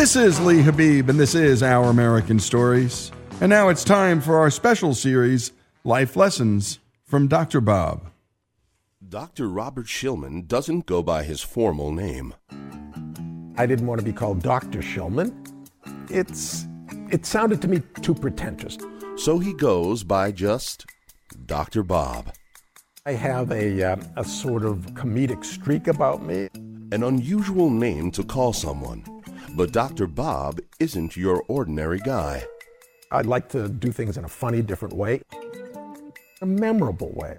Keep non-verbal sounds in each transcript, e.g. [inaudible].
This is Lee Habib, and this is Our American Stories. And now it's time for our special series, Life Lessons from Dr. Bob. Dr. Robert Shillman doesn't go by his formal name. I didn't want to be called Dr. Shillman. It's it sounded to me too pretentious. So he goes by just Dr. Bob. I have a, uh, a sort of comedic streak about me. An unusual name to call someone. But Dr. Bob isn't your ordinary guy. I'd like to do things in a funny, different way, a memorable way.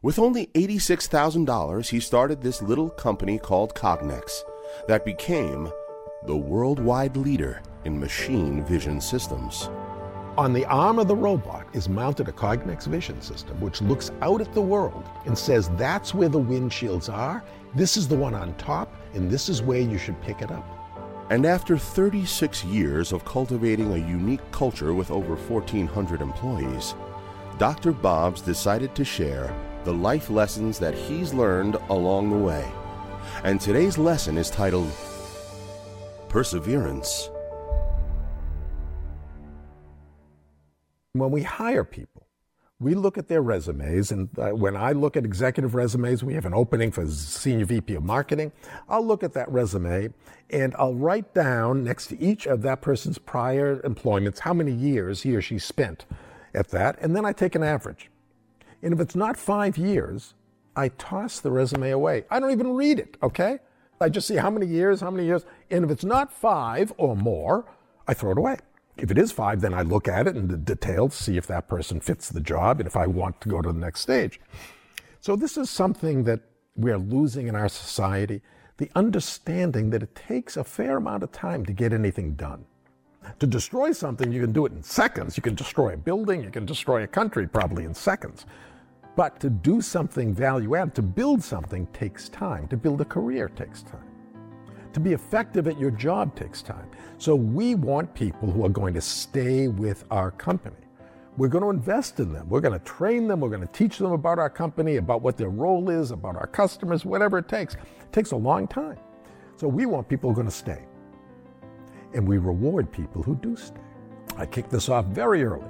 With only $86,000, he started this little company called Cognex that became the worldwide leader in machine vision systems. On the arm of the robot is mounted a Cognex vision system, which looks out at the world and says that's where the windshields are, this is the one on top, and this is where you should pick it up. And after 36 years of cultivating a unique culture with over 1,400 employees, Dr. Bob's decided to share the life lessons that he's learned along the way. And today's lesson is titled Perseverance. When we hire people, we look at their resumes, and uh, when I look at executive resumes, we have an opening for senior VP of marketing. I'll look at that resume and I'll write down next to each of that person's prior employments how many years he or she spent at that, and then I take an average. And if it's not five years, I toss the resume away. I don't even read it, okay? I just see how many years, how many years, and if it's not five or more, I throw it away. If it is five, then I look at it in the details, see if that person fits the job, and if I want to go to the next stage. So this is something that we're losing in our society, the understanding that it takes a fair amount of time to get anything done. To destroy something, you can do it in seconds. You can destroy a building, you can destroy a country probably in seconds. But to do something value add, to build something takes time. To build a career takes time. To be effective at your job takes time. So we want people who are going to stay with our company. We're going to invest in them. We're going to train them. We're going to teach them about our company, about what their role is, about our customers, whatever it takes. It takes a long time. So we want people who are going to stay. And we reward people who do stay. I kicked this off very early,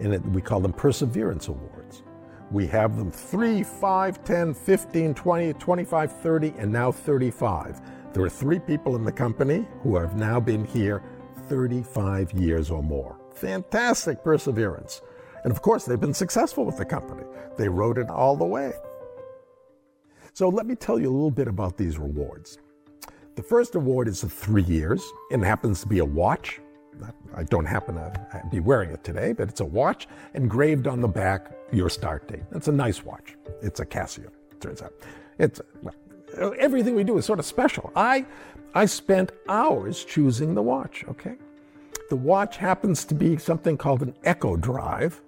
and we call them Perseverance Awards. We have them 3, 5, 10, 15, 20, 25, 30, and now 35. There are three people in the company who have now been here 35 years or more. Fantastic perseverance. And of course, they've been successful with the company. They rode it all the way. So let me tell you a little bit about these rewards. The first award is for three years and it happens to be a watch. I don't happen to be wearing it today, but it's a watch engraved on the back your start date. It's a nice watch. It's a Casio, turns out. It's well, everything we do is sort of special. I, I spent hours choosing the watch, okay? The watch happens to be something called an Eco-Drive.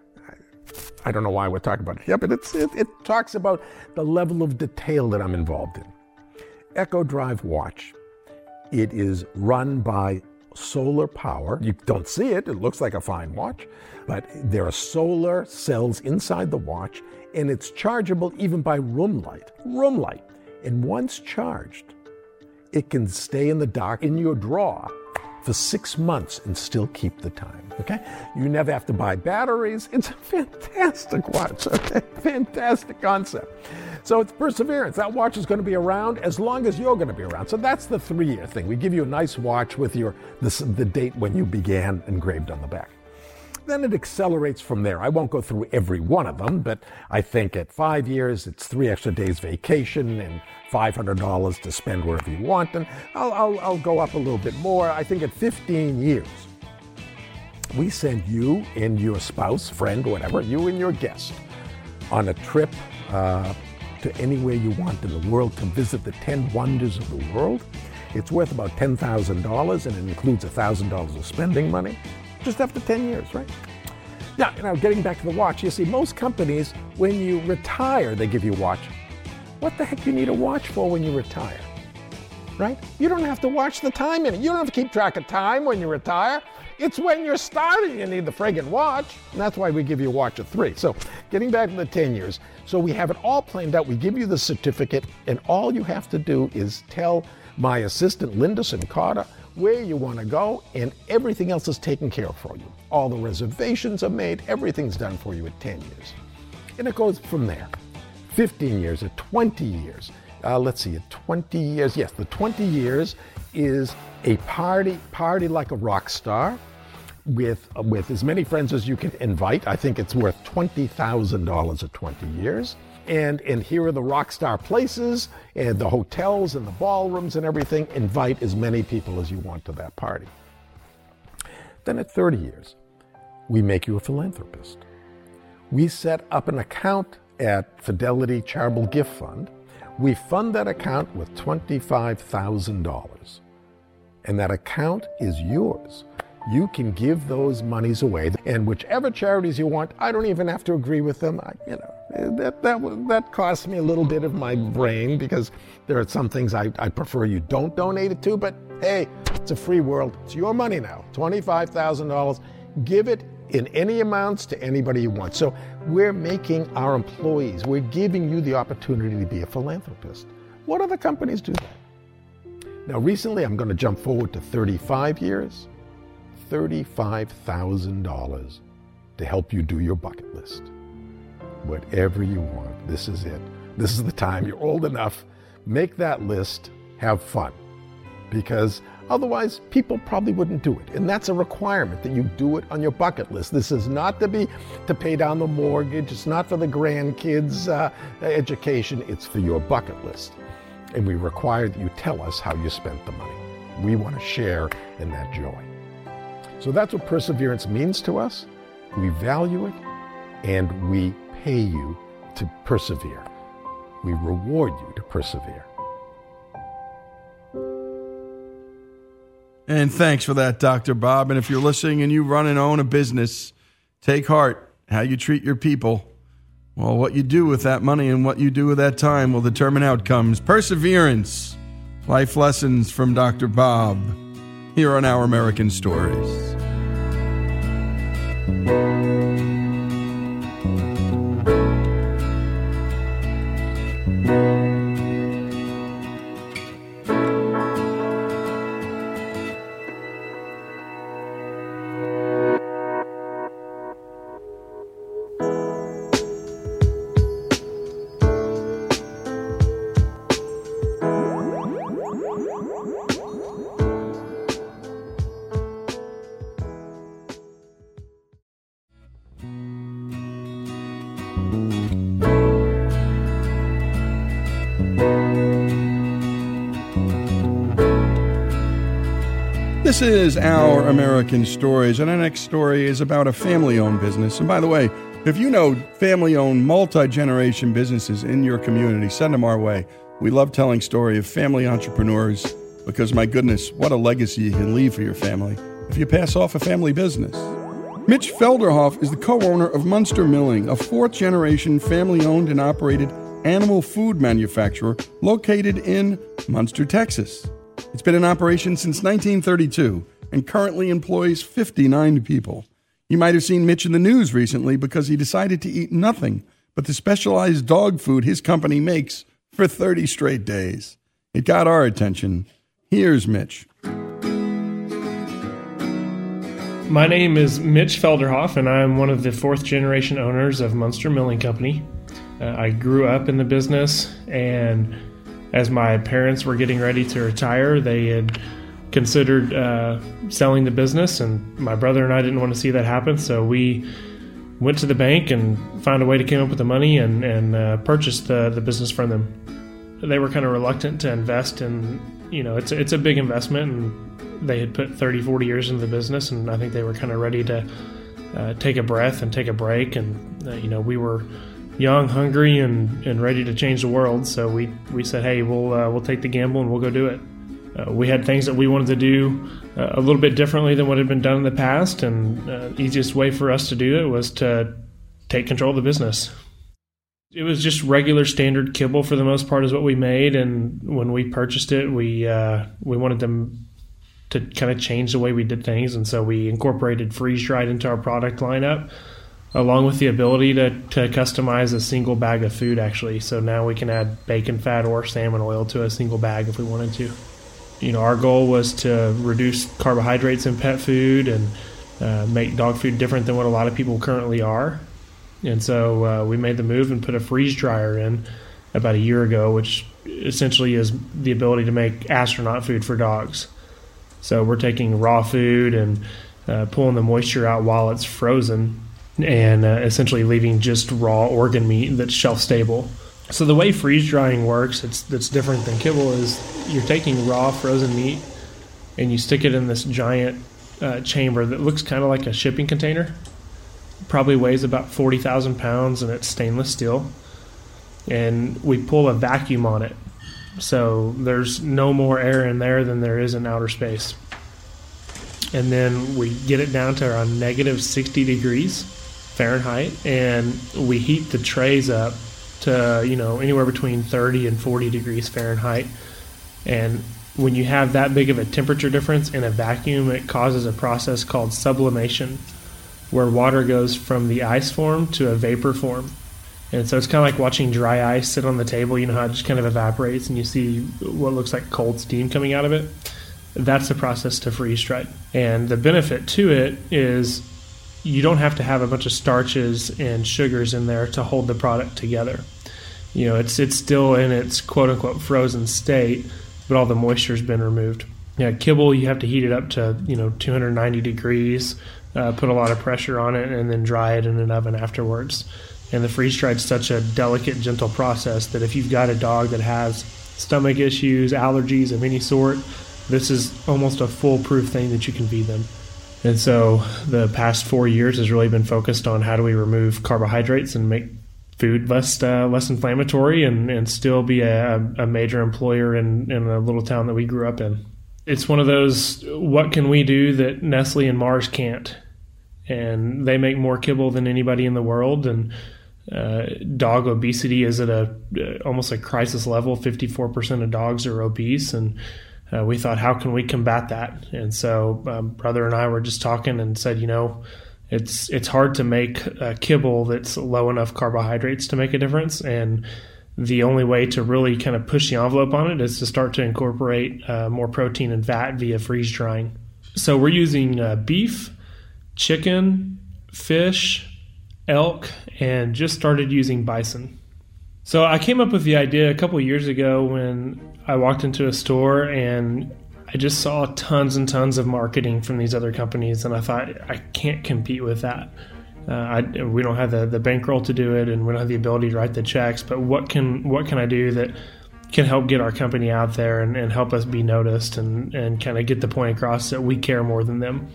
I don't know why we're talking about it here, but it, it talks about the level of detail that I'm involved in. Eco-Drive watch. It is run by solar power. You don't see it, it looks like a fine watch, but there are solar cells inside the watch, and it's chargeable even by room light. Room light. And once charged, it can stay in the dark in your drawer for six months and still keep the time. Okay? You never have to buy batteries. It's a fantastic watch. Okay? [laughs] Fantastic concept. So it's perseverance. That watch is going to be around as long as you're going to be around. So that's the three-year thing. We give you a nice watch with your the, the date when you began engraved on the back. Then it accelerates from there. I won't go through every one of them, but I think at five years, it's three extra days vacation and $500 to spend wherever you want. And I'll, I'll, I'll go up a little bit more. I think at 15 years, we send you and your spouse, friend, whatever, you and your guest on a trip uh, to anywhere you want in the world to visit the 10 wonders of the world. It's worth about $10,000 and it includes $1,000 of spending money just after 10 years, right? Now, now, getting back to the watch, you see, most companies, when you retire, they give you a watch. What the heck do you need a watch for when you retire? Right? You don't have to watch the time in it. You don't have to keep track of time when you retire. It's when you're starting you need the friggin' watch. And that's why we give you a watch of three. So, getting back to the 10 years. So, we have it all planned out. We give you the certificate, and all you have to do is tell my assistant, Linda Carter, where you want to go, and everything else is taken care of for you. All the reservations are made, everything's done for you at 10 years. And it goes from there 15 years, or 20 years. Uh, let's see, 20 years, yes, the 20 years is a party, party like a rock star with, with as many friends as you can invite. I think it's worth $20,000 at 20 years. And, and here are the rock star places and the hotels and the ballrooms and everything. Invite as many people as you want to that party. Then at 30 years, we make you a philanthropist. We set up an account at Fidelity Charitable Gift Fund. We fund that account with $25,000. And that account is yours you can give those monies away. And whichever charities you want, I don't even have to agree with them. I, you know, that, that, that costs me a little bit of my brain because there are some things I, I prefer you don't donate it to, but hey, it's a free world. It's your money now $25,000. Give it in any amounts to anybody you want. So we're making our employees, we're giving you the opportunity to be a philanthropist. What other companies do that? Now, recently, I'm going to jump forward to 35 years. $35,000 to help you do your bucket list. Whatever you want, this is it. This is the time. You're old enough. Make that list, have fun. Because otherwise, people probably wouldn't do it. And that's a requirement that you do it on your bucket list. This is not to be to pay down the mortgage, it's not for the grandkids' uh, education, it's for your bucket list. And we require that you tell us how you spent the money. We want to share in that joy. So that's what perseverance means to us. We value it and we pay you to persevere. We reward you to persevere. And thanks for that, Dr. Bob. And if you're listening and you run and own a business, take heart. How you treat your people. Well, what you do with that money and what you do with that time will determine outcomes. Perseverance. Life lessons from Dr. Bob here on Our American Stories. This is Our American Stories, and our next story is about a family owned business. And by the way, if you know family owned, multi generation businesses in your community, send them our way. We love telling story of family entrepreneurs because, my goodness, what a legacy you can leave for your family if you pass off a family business. Mitch Felderhoff is the co owner of Muenster Milling, a fourth generation family owned and operated animal food manufacturer located in Muenster, Texas. It's been in operation since 1932 and currently employs 59 people. You might have seen Mitch in the news recently because he decided to eat nothing but the specialized dog food his company makes for 30 straight days. It got our attention. Here's Mitch. My name is Mitch Felderhoff, and I'm one of the fourth generation owners of Muenster Milling Company. Uh, I grew up in the business and as my parents were getting ready to retire, they had considered uh, selling the business, and my brother and I didn't want to see that happen, so we went to the bank and found a way to come up with the money and, and uh, purchased the, the business from them. They were kind of reluctant to invest in, you know, it's, it's a big investment, and they had put 30, 40 years into the business, and I think they were kind of ready to uh, take a breath and take a break, and, uh, you know, we were young, hungry, and, and ready to change the world. So we, we said, hey, we'll, uh, we'll take the gamble and we'll go do it. Uh, we had things that we wanted to do uh, a little bit differently than what had been done in the past, and the uh, easiest way for us to do it was to take control of the business. It was just regular standard kibble for the most part, is what we made. And when we purchased it, we uh, we wanted them to kind of change the way we did things, and so we incorporated freeze dried into our product lineup along with the ability to, to customize a single bag of food actually so now we can add bacon fat or salmon oil to a single bag if we wanted to you know, our goal was to reduce carbohydrates in pet food and uh, make dog food different than what a lot of people currently are. And so uh, we made the move and put a freeze dryer in about a year ago, which essentially is the ability to make astronaut food for dogs. So we're taking raw food and uh, pulling the moisture out while it's frozen and uh, essentially leaving just raw organ meat that's shelf stable. So the way freeze drying works, it's that's different than kibble. Is you're taking raw frozen meat and you stick it in this giant uh, chamber that looks kind of like a shipping container. Probably weighs about forty thousand pounds and it's stainless steel. And we pull a vacuum on it, so there's no more air in there than there is in outer space. And then we get it down to around negative sixty degrees Fahrenheit, and we heat the trays up to you know anywhere between 30 and 40 degrees Fahrenheit. And when you have that big of a temperature difference in a vacuum, it causes a process called sublimation, where water goes from the ice form to a vapor form. And so it's kind of like watching dry ice sit on the table. You know how it just kind of evaporates and you see what looks like cold steam coming out of it? That's the process to freeze dry. And the benefit to it is you don't have to have a bunch of starches and sugars in there to hold the product together. You know, it's it's still in its quote unquote frozen state, but all the moisture's been removed. Yeah, kibble you have to heat it up to you know 290 degrees, uh, put a lot of pressure on it, and then dry it in an oven afterwards. And the freeze dried is such a delicate, gentle process that if you've got a dog that has stomach issues, allergies of any sort, this is almost a foolproof thing that you can feed them. And so the past four years has really been focused on how do we remove carbohydrates and make food less uh, less inflammatory and, and still be a, a major employer in, in a little town that we grew up in. It's one of those what can we do that Nestle and Mars can't? And they make more kibble than anybody in the world and uh, dog obesity is at a uh, almost a crisis level. Fifty four percent of dogs are obese, and uh, we thought, how can we combat that? And so, um, brother and I were just talking and said, you know, it's it's hard to make a kibble that's low enough carbohydrates to make a difference, and the only way to really kind of push the envelope on it is to start to incorporate uh, more protein and fat via freeze drying. So we're using uh, beef, chicken, fish, elk, and just started using bison. So I came up with the idea a couple years ago when I walked into a store and I just saw tons and tons of marketing from these other companies, and I thought I can't compete with that. Uh, I, we don't have the, the bankroll to do it, and we don't have the ability to write the checks. But what can what can I do that can help get our company out there and, and help us be noticed and, and kind of get the point across that we care more than them?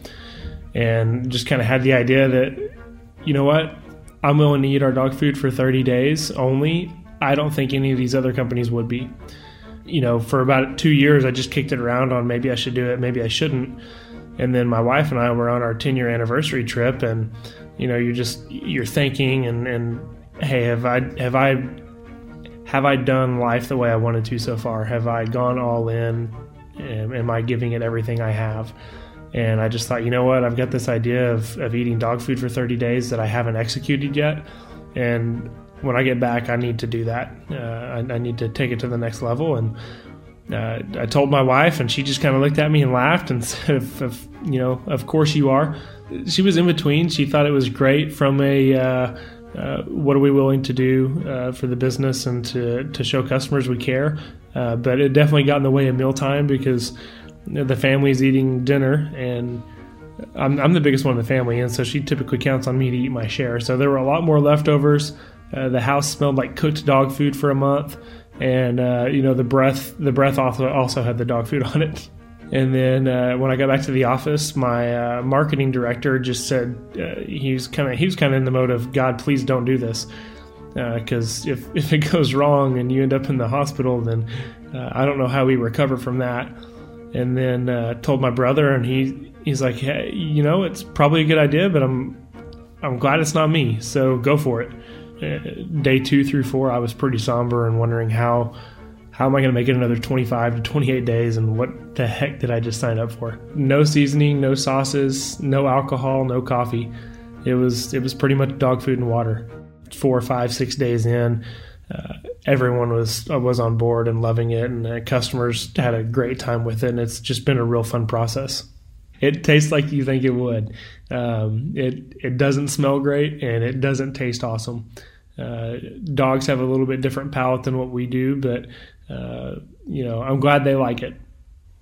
And just kind of had the idea that, you know what, I'm willing to eat our dog food for 30 days only. I don't think any of these other companies would be you know, for about two years, I just kicked it around on maybe I should do it, maybe I shouldn't. And then my wife and I were on our 10 year anniversary trip, and you know, you're just you're thinking and and hey, have I have I have I done life the way I wanted to so far? Have I gone all in? Am, am I giving it everything I have? And I just thought, you know what? I've got this idea of, of eating dog food for 30 days that I haven't executed yet. And when I get back, I need to do that. Uh, I, I, need to take it to the next level. And uh, I told my wife, and she just kind of looked at me and laughed and [laughs] said, "You know, of course you are." She was in between. She thought it was great from a uh, uh what are we willing to do uh, for the business and to to show customers we care. Uh, but it definitely got in the way of mealtime because the family's eating dinner and. I'm, I'm the biggest one in the family, and so she typically counts on me to eat my share. So there were a lot more leftovers. Uh, the house smelled like cooked dog food for a month, and uh, you know the breath the breath also also had the dog food on it. And then uh, when I got back to the office, my uh, marketing director just said uh, he was kind of he was kind of in the mode of God, please don't do this, because if [laughs] if it goes wrong and you end up in the hospital, then I don't know how we recover from that. And then uh, told my brother, and he he's like, hey, you know, it's probably a good idea, but I'm I'm glad it's not me, so go for it uh, day two through four, I was pretty somber and wondering how how am I going to make it another 25 to 28 days and what the heck did I just sign up for? No seasoning, no sauces, no alcohol, no coffee. It was it was pretty much dog food and water. Four, five, six days in, uh, everyone was uh, was on board and loving it, and uh, customers had a great time with it. And it's just been a real fun process. It tastes like you think it would. Um, it it doesn't smell great, and it doesn't taste awesome. Uh, dogs have a little bit different palate than what we do, but uh, you know I'm glad they like it.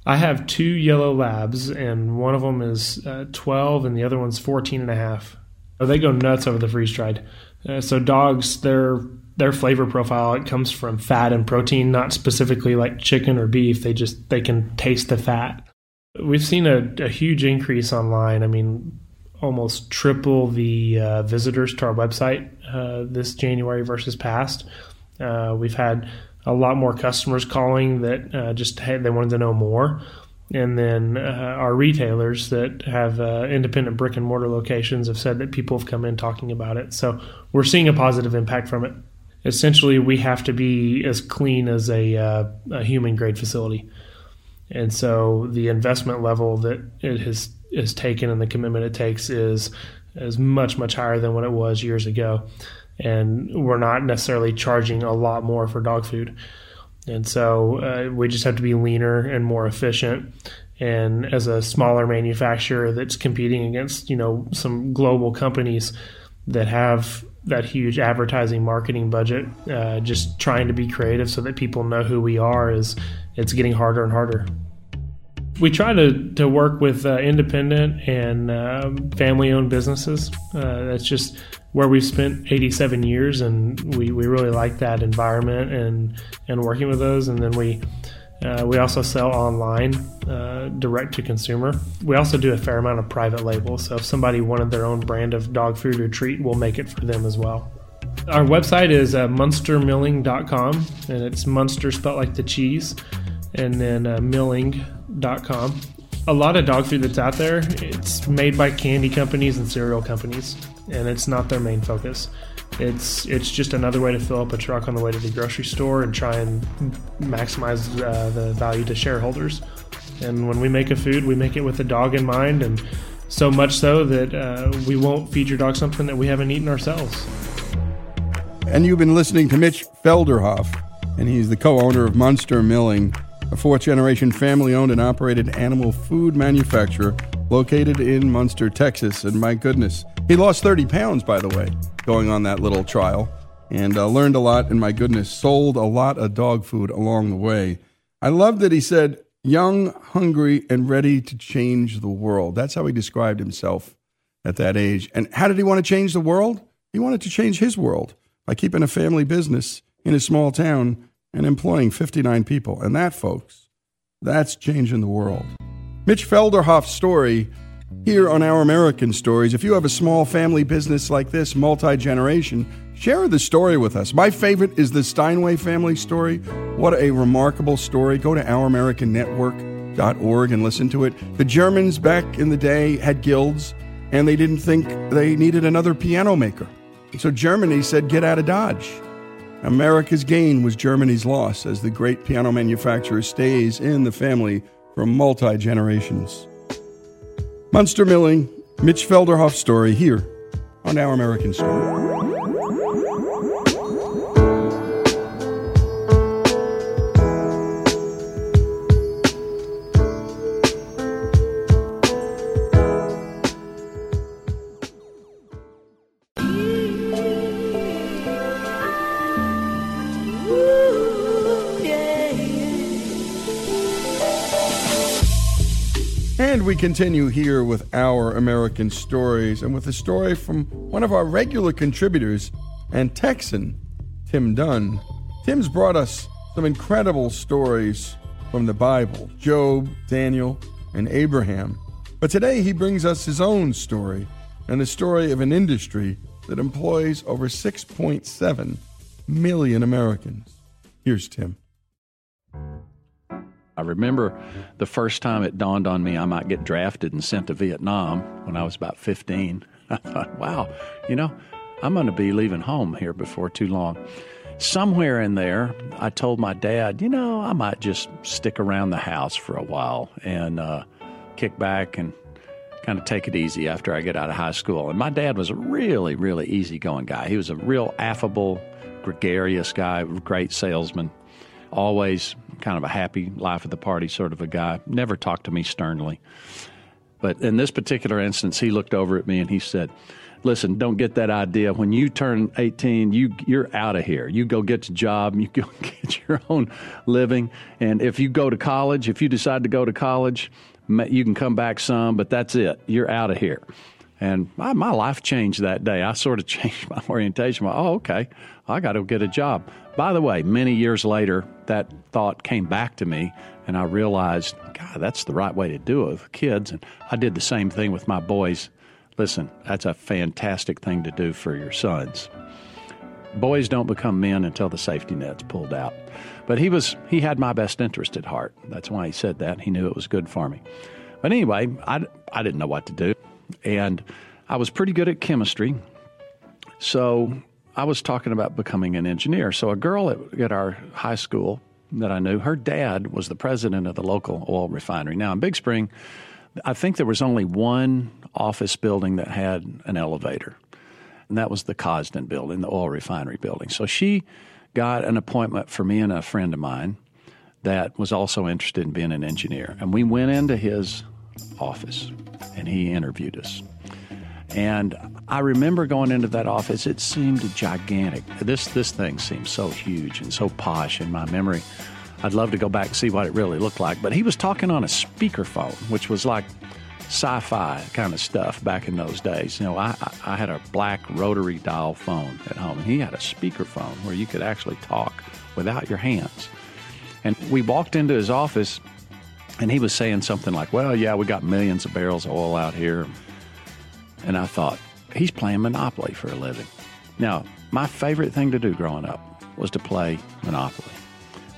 I have two yellow labs, and one of them is uh, 12, and the other one's 14 and a half. Oh, they go nuts over the freeze dried. So dogs, their their flavor profile it comes from fat and protein, not specifically like chicken or beef. They just they can taste the fat. We've seen a, a huge increase online. I mean, almost triple the uh, visitors to our website uh, this January versus past. Uh, we've had a lot more customers calling that uh, just hey, they wanted to know more. And then uh, our retailers that have uh, independent brick and mortar locations have said that people have come in talking about it. So we're seeing a positive impact from it. Essentially, we have to be as clean as a, uh, a human grade facility. And so the investment level that it has is taken and the commitment it takes is is much much higher than what it was years ago and we're not necessarily charging a lot more for dog food and so uh, we just have to be leaner and more efficient. And as a smaller manufacturer that's competing against, you know, some global companies that have that huge advertising marketing budget, uh, just trying to be creative so that people know who we are is it's getting harder and harder. We try to, to work with uh, independent and uh, family owned businesses. That's just where we've spent 87 years, and we, we really like that environment and, and working with those. And then we uh, we also sell online, uh, direct to consumer. We also do a fair amount of private label. So if somebody wanted their own brand of dog food or treat, we'll make it for them as well. Our website is uh, muenstermilling.com, and it's Muenster spelled like the cheese, and then uh, milling.com. A lot of dog food that's out there, it's made by candy companies and cereal companies, and it's not their main focus. It's it's just another way to fill up a truck on the way to the grocery store and try and maximize uh, the value to shareholders. And when we make a food, we make it with the dog in mind, and so much so that uh, we won't feed your dog something that we haven't eaten ourselves. And you've been listening to Mitch Felderhoff, and he's the co-owner of Muenster Milling, a fourth-generation family-owned and operated animal food manufacturer located in Muenster, Texas. And my goodness, he lost 30 pounds, by the way, going on that little trial, and uh, learned a lot. And my goodness, sold a lot of dog food along the way. I love that he said, young, hungry, and ready to change the world. That's how he described himself at that age. And how did he want to change the world? He wanted to change his world by keeping a family business in a small town and employing 59 people. And that, folks, that's changing the world. Mitch Felderhoff's story here on Our American Stories. If you have a small family business like this, multi generation, share the story with us. My favorite is the Steinway family story. What a remarkable story. Go to ouramericannetwork.org and listen to it. The Germans back in the day had guilds, and they didn't think they needed another piano maker. So Germany said, get out of Dodge. America's gain was Germany's loss as the great piano manufacturer stays in the family for multi generations. Muenster Milling, Mitch Felderhoff's story here on Our American Story. We continue here with our American stories and with a story from one of our regular contributors and Texan, Tim Dunn. Tim's brought us some incredible stories from the Bible Job, Daniel, and Abraham. But today he brings us his own story and the story of an industry that employs over 6.7 million Americans. Here's Tim. I remember the first time it dawned on me I might get drafted and sent to Vietnam when I was about 15. [laughs] I thought, wow, you know, I'm going to be leaving home here before too long. Somewhere in there, I told my dad, you know, I might just stick around the house for a while and uh, kick back and kind of take it easy after I get out of high school. And my dad was a really, really easygoing guy. He was a real affable, gregarious guy, great salesman, always kind of a happy life of the party sort of a guy. Never talked to me sternly. But in this particular instance, he looked over at me and he said, listen, don't get that idea. When you turn 18, you you're out of here. You go get a job, you go [laughs] get your own living. And if you go to college, if you decide to go to college, you can come back some, but that's it. You're out of here. And my, my life changed that day. I sort of [laughs] changed my orientation. Oh, okay, I got to get a job. By the way, many years later, that thought came back to me, and I realized, God, that's the right way to do it with kids. And I did the same thing with my boys Listen, that's a fantastic thing to do for your sons. Boys don't become men until the safety net's pulled out. But he was he had my best interest at heart. That's why he said that. He knew it was good for me. But anyway, I, I didn't know what to do. And I was pretty good at chemistry. So I was talking about becoming an engineer. So a girl at, at our high school that I knew, her dad was the president of the local oil refinery. Now in Big Spring, I think there was only one office building that had an elevator, and that was the Cosden building, the oil refinery building. So she got an appointment for me and a friend of mine that was also interested in being an engineer. And we went into his office and he interviewed us. And I remember going into that office, it seemed gigantic. This this thing seemed so huge and so posh in my memory. I'd love to go back and see what it really looked like. But he was talking on a speakerphone, which was like sci-fi kind of stuff back in those days. You know, I, I had a black rotary dial phone at home, and he had a speakerphone where you could actually talk without your hands. And we walked into his office, and he was saying something like, "Well, yeah, we got millions of barrels of oil out here," and I thought he's playing Monopoly for a living. Now, my favorite thing to do growing up was to play Monopoly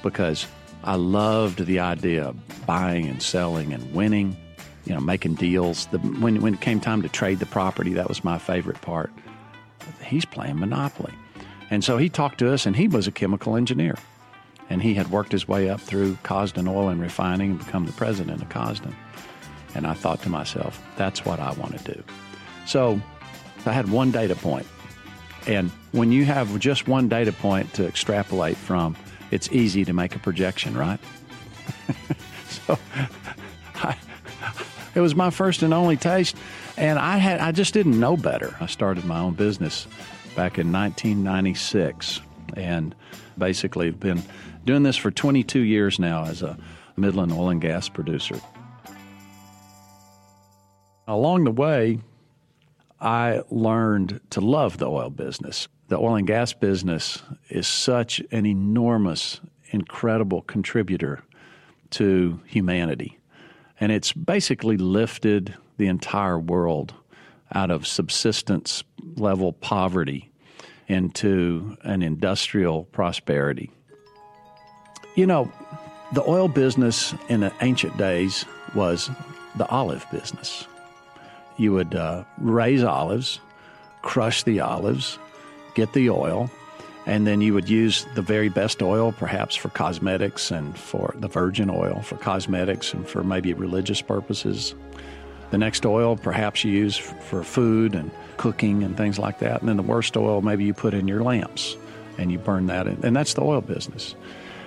because I loved the idea of buying and selling and winning, you know, making deals. The, when, when it came time to trade the property, that was my favorite part. He's playing Monopoly. And so he talked to us, and he was a chemical engineer. And he had worked his way up through Cosden Oil and Refining and become the president of Cosden. And I thought to myself, that's what I want to do. So I had one data point. And when you have just one data point to extrapolate from, it's easy to make a projection, right? [laughs] so I, it was my first and only taste, and I had I just didn't know better. I started my own business back in 1996, and basically been doing this for 22 years now as a Midland oil and gas producer. Along the way, I learned to love the oil business the oil and gas business is such an enormous, incredible contributor to humanity. And it's basically lifted the entire world out of subsistence level poverty into an industrial prosperity. You know, the oil business in the ancient days was the olive business. You would uh, raise olives, crush the olives, get the oil, and then you would use the very best oil, perhaps for cosmetics and for the virgin oil for cosmetics and for maybe religious purposes. The next oil, perhaps you use for food and cooking and things like that. And then the worst oil, maybe you put in your lamps and you burn that. In. And that's the oil business.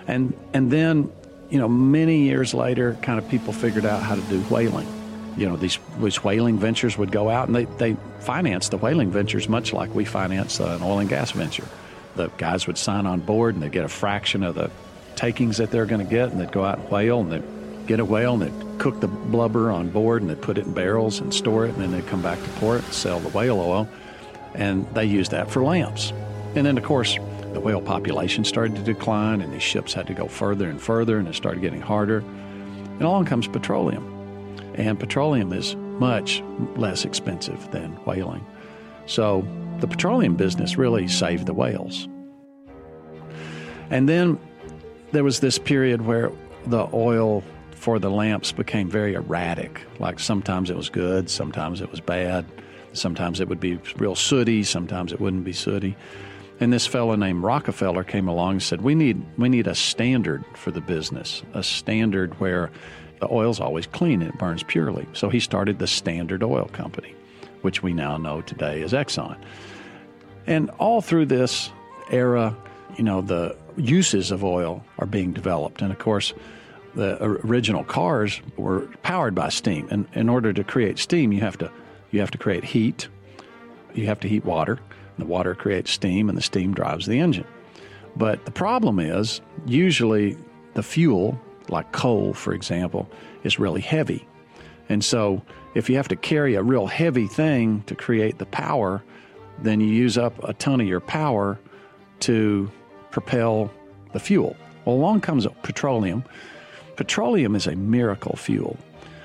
And, and then, you know, many years later, kind of people figured out how to do whaling you know, these, these whaling ventures would go out and they, they finance the whaling ventures much like we finance uh, an oil and gas venture. The guys would sign on board and they'd get a fraction of the takings that they're going to get and they'd go out and whale and they'd get a whale and they'd cook the blubber on board and they'd put it in barrels and store it and then they'd come back to port and sell the whale oil and they used that for lamps. And then, of course, the whale population started to decline and these ships had to go further and further and it started getting harder. And along comes petroleum and petroleum is much less expensive than whaling. So the petroleum business really saved the whales. And then there was this period where the oil for the lamps became very erratic. Like sometimes it was good, sometimes it was bad, sometimes it would be real sooty, sometimes it wouldn't be sooty. And this fellow named Rockefeller came along and said, "We need we need a standard for the business, a standard where the oil's always clean and it burns purely. So he started the Standard Oil Company, which we now know today as Exxon. And all through this era, you know, the uses of oil are being developed. And of course, the original cars were powered by steam. And in order to create steam, you have to you have to create heat. You have to heat water. The water creates steam, and the steam drives the engine. But the problem is, usually the fuel, like coal, for example, is really heavy. And so, if you have to carry a real heavy thing to create the power, then you use up a ton of your power to propel the fuel. Well, along comes petroleum. Petroleum is a miracle fuel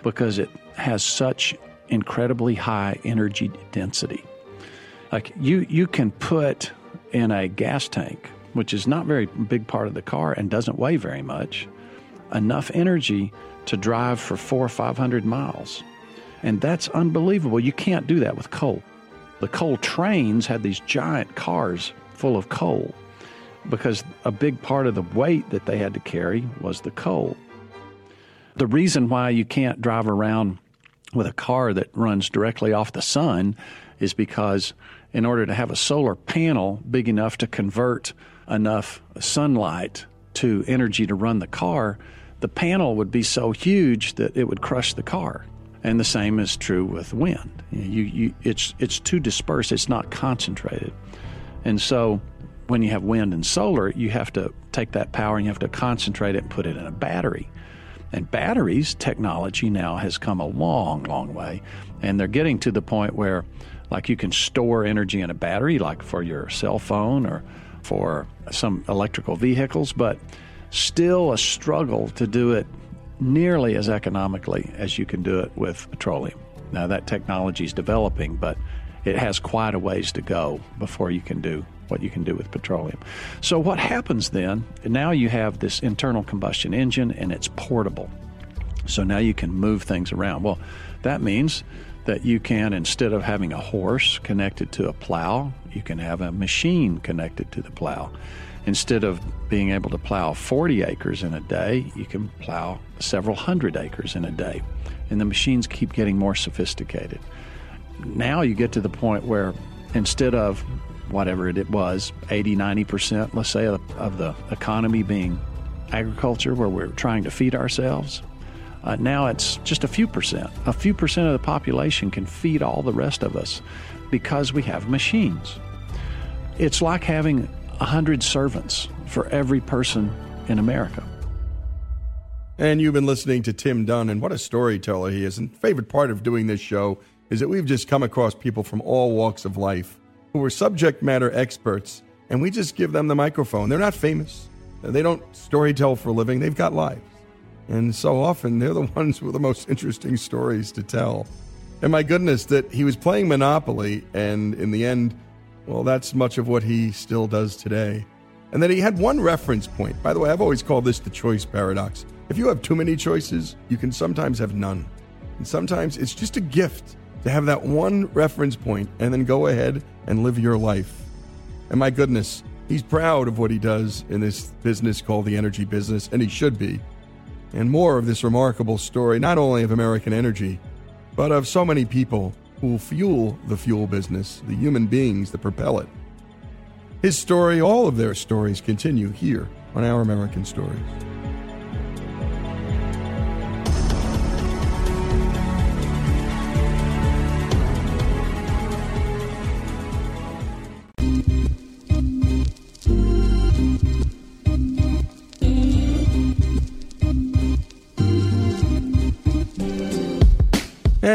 because it has such incredibly high energy density. Like you, you can put in a gas tank, which is not very big part of the car and doesn't weigh very much, enough energy to drive for four or five hundred miles. And that's unbelievable. You can't do that with coal. The coal trains had these giant cars full of coal because a big part of the weight that they had to carry was the coal. The reason why you can't drive around with a car that runs directly off the sun is because in order to have a solar panel big enough to convert enough sunlight to energy to run the car, the panel would be so huge that it would crush the car. And the same is true with wind. You, you, it's, it's too dispersed, it's not concentrated. And so when you have wind and solar, you have to take that power and you have to concentrate it and put it in a battery. And batteries technology now has come a long, long way. And they're getting to the point where, like, you can store energy in a battery, like for your cell phone or for some electrical vehicles, but still a struggle to do it nearly as economically as you can do it with petroleum. Now, that technology is developing, but it has quite a ways to go before you can do what you can do with petroleum. So, what happens then? Now you have this internal combustion engine and it's portable. So now you can move things around. Well, that means that you can, instead of having a horse connected to a plow, you can have a machine connected to the plow. Instead of being able to plow 40 acres in a day, you can plow several hundred acres in a day. And the machines keep getting more sophisticated. Now you get to the point where instead of whatever it was, 80, 90%, let's say, of, the economy being agriculture where we're trying to feed ourselves. Uh, now it's just a few percent. A few percent of the population can feed all the rest of us because we have machines. It's like having a hundred servants for every person in America. And you've been listening to Tim Dunn, and what a storyteller he is. And favorite part of doing this show is that we've just come across people from all walks of life who are subject matter experts, and we just give them the microphone. They're not famous. They don't storytell for a living. They've got lives. And so often they're the [laughs] ones with the most interesting stories to tell. And my goodness, that he was playing Monopoly, and in the end, well, that's much of what he still does today. And that he had one reference point. By the way, I've always called this the choice paradox. If you have too many choices, you can sometimes have none. And sometimes it's just a gift to have that one reference point and then go ahead and live your life. And my goodness, he's proud of what he does in this business called the energy business, and he should be. And more of this remarkable story, not only of American energy, but of so many people who fuel the fuel business, the human beings that propel it. His story, all of their stories continue here on Our American Stories.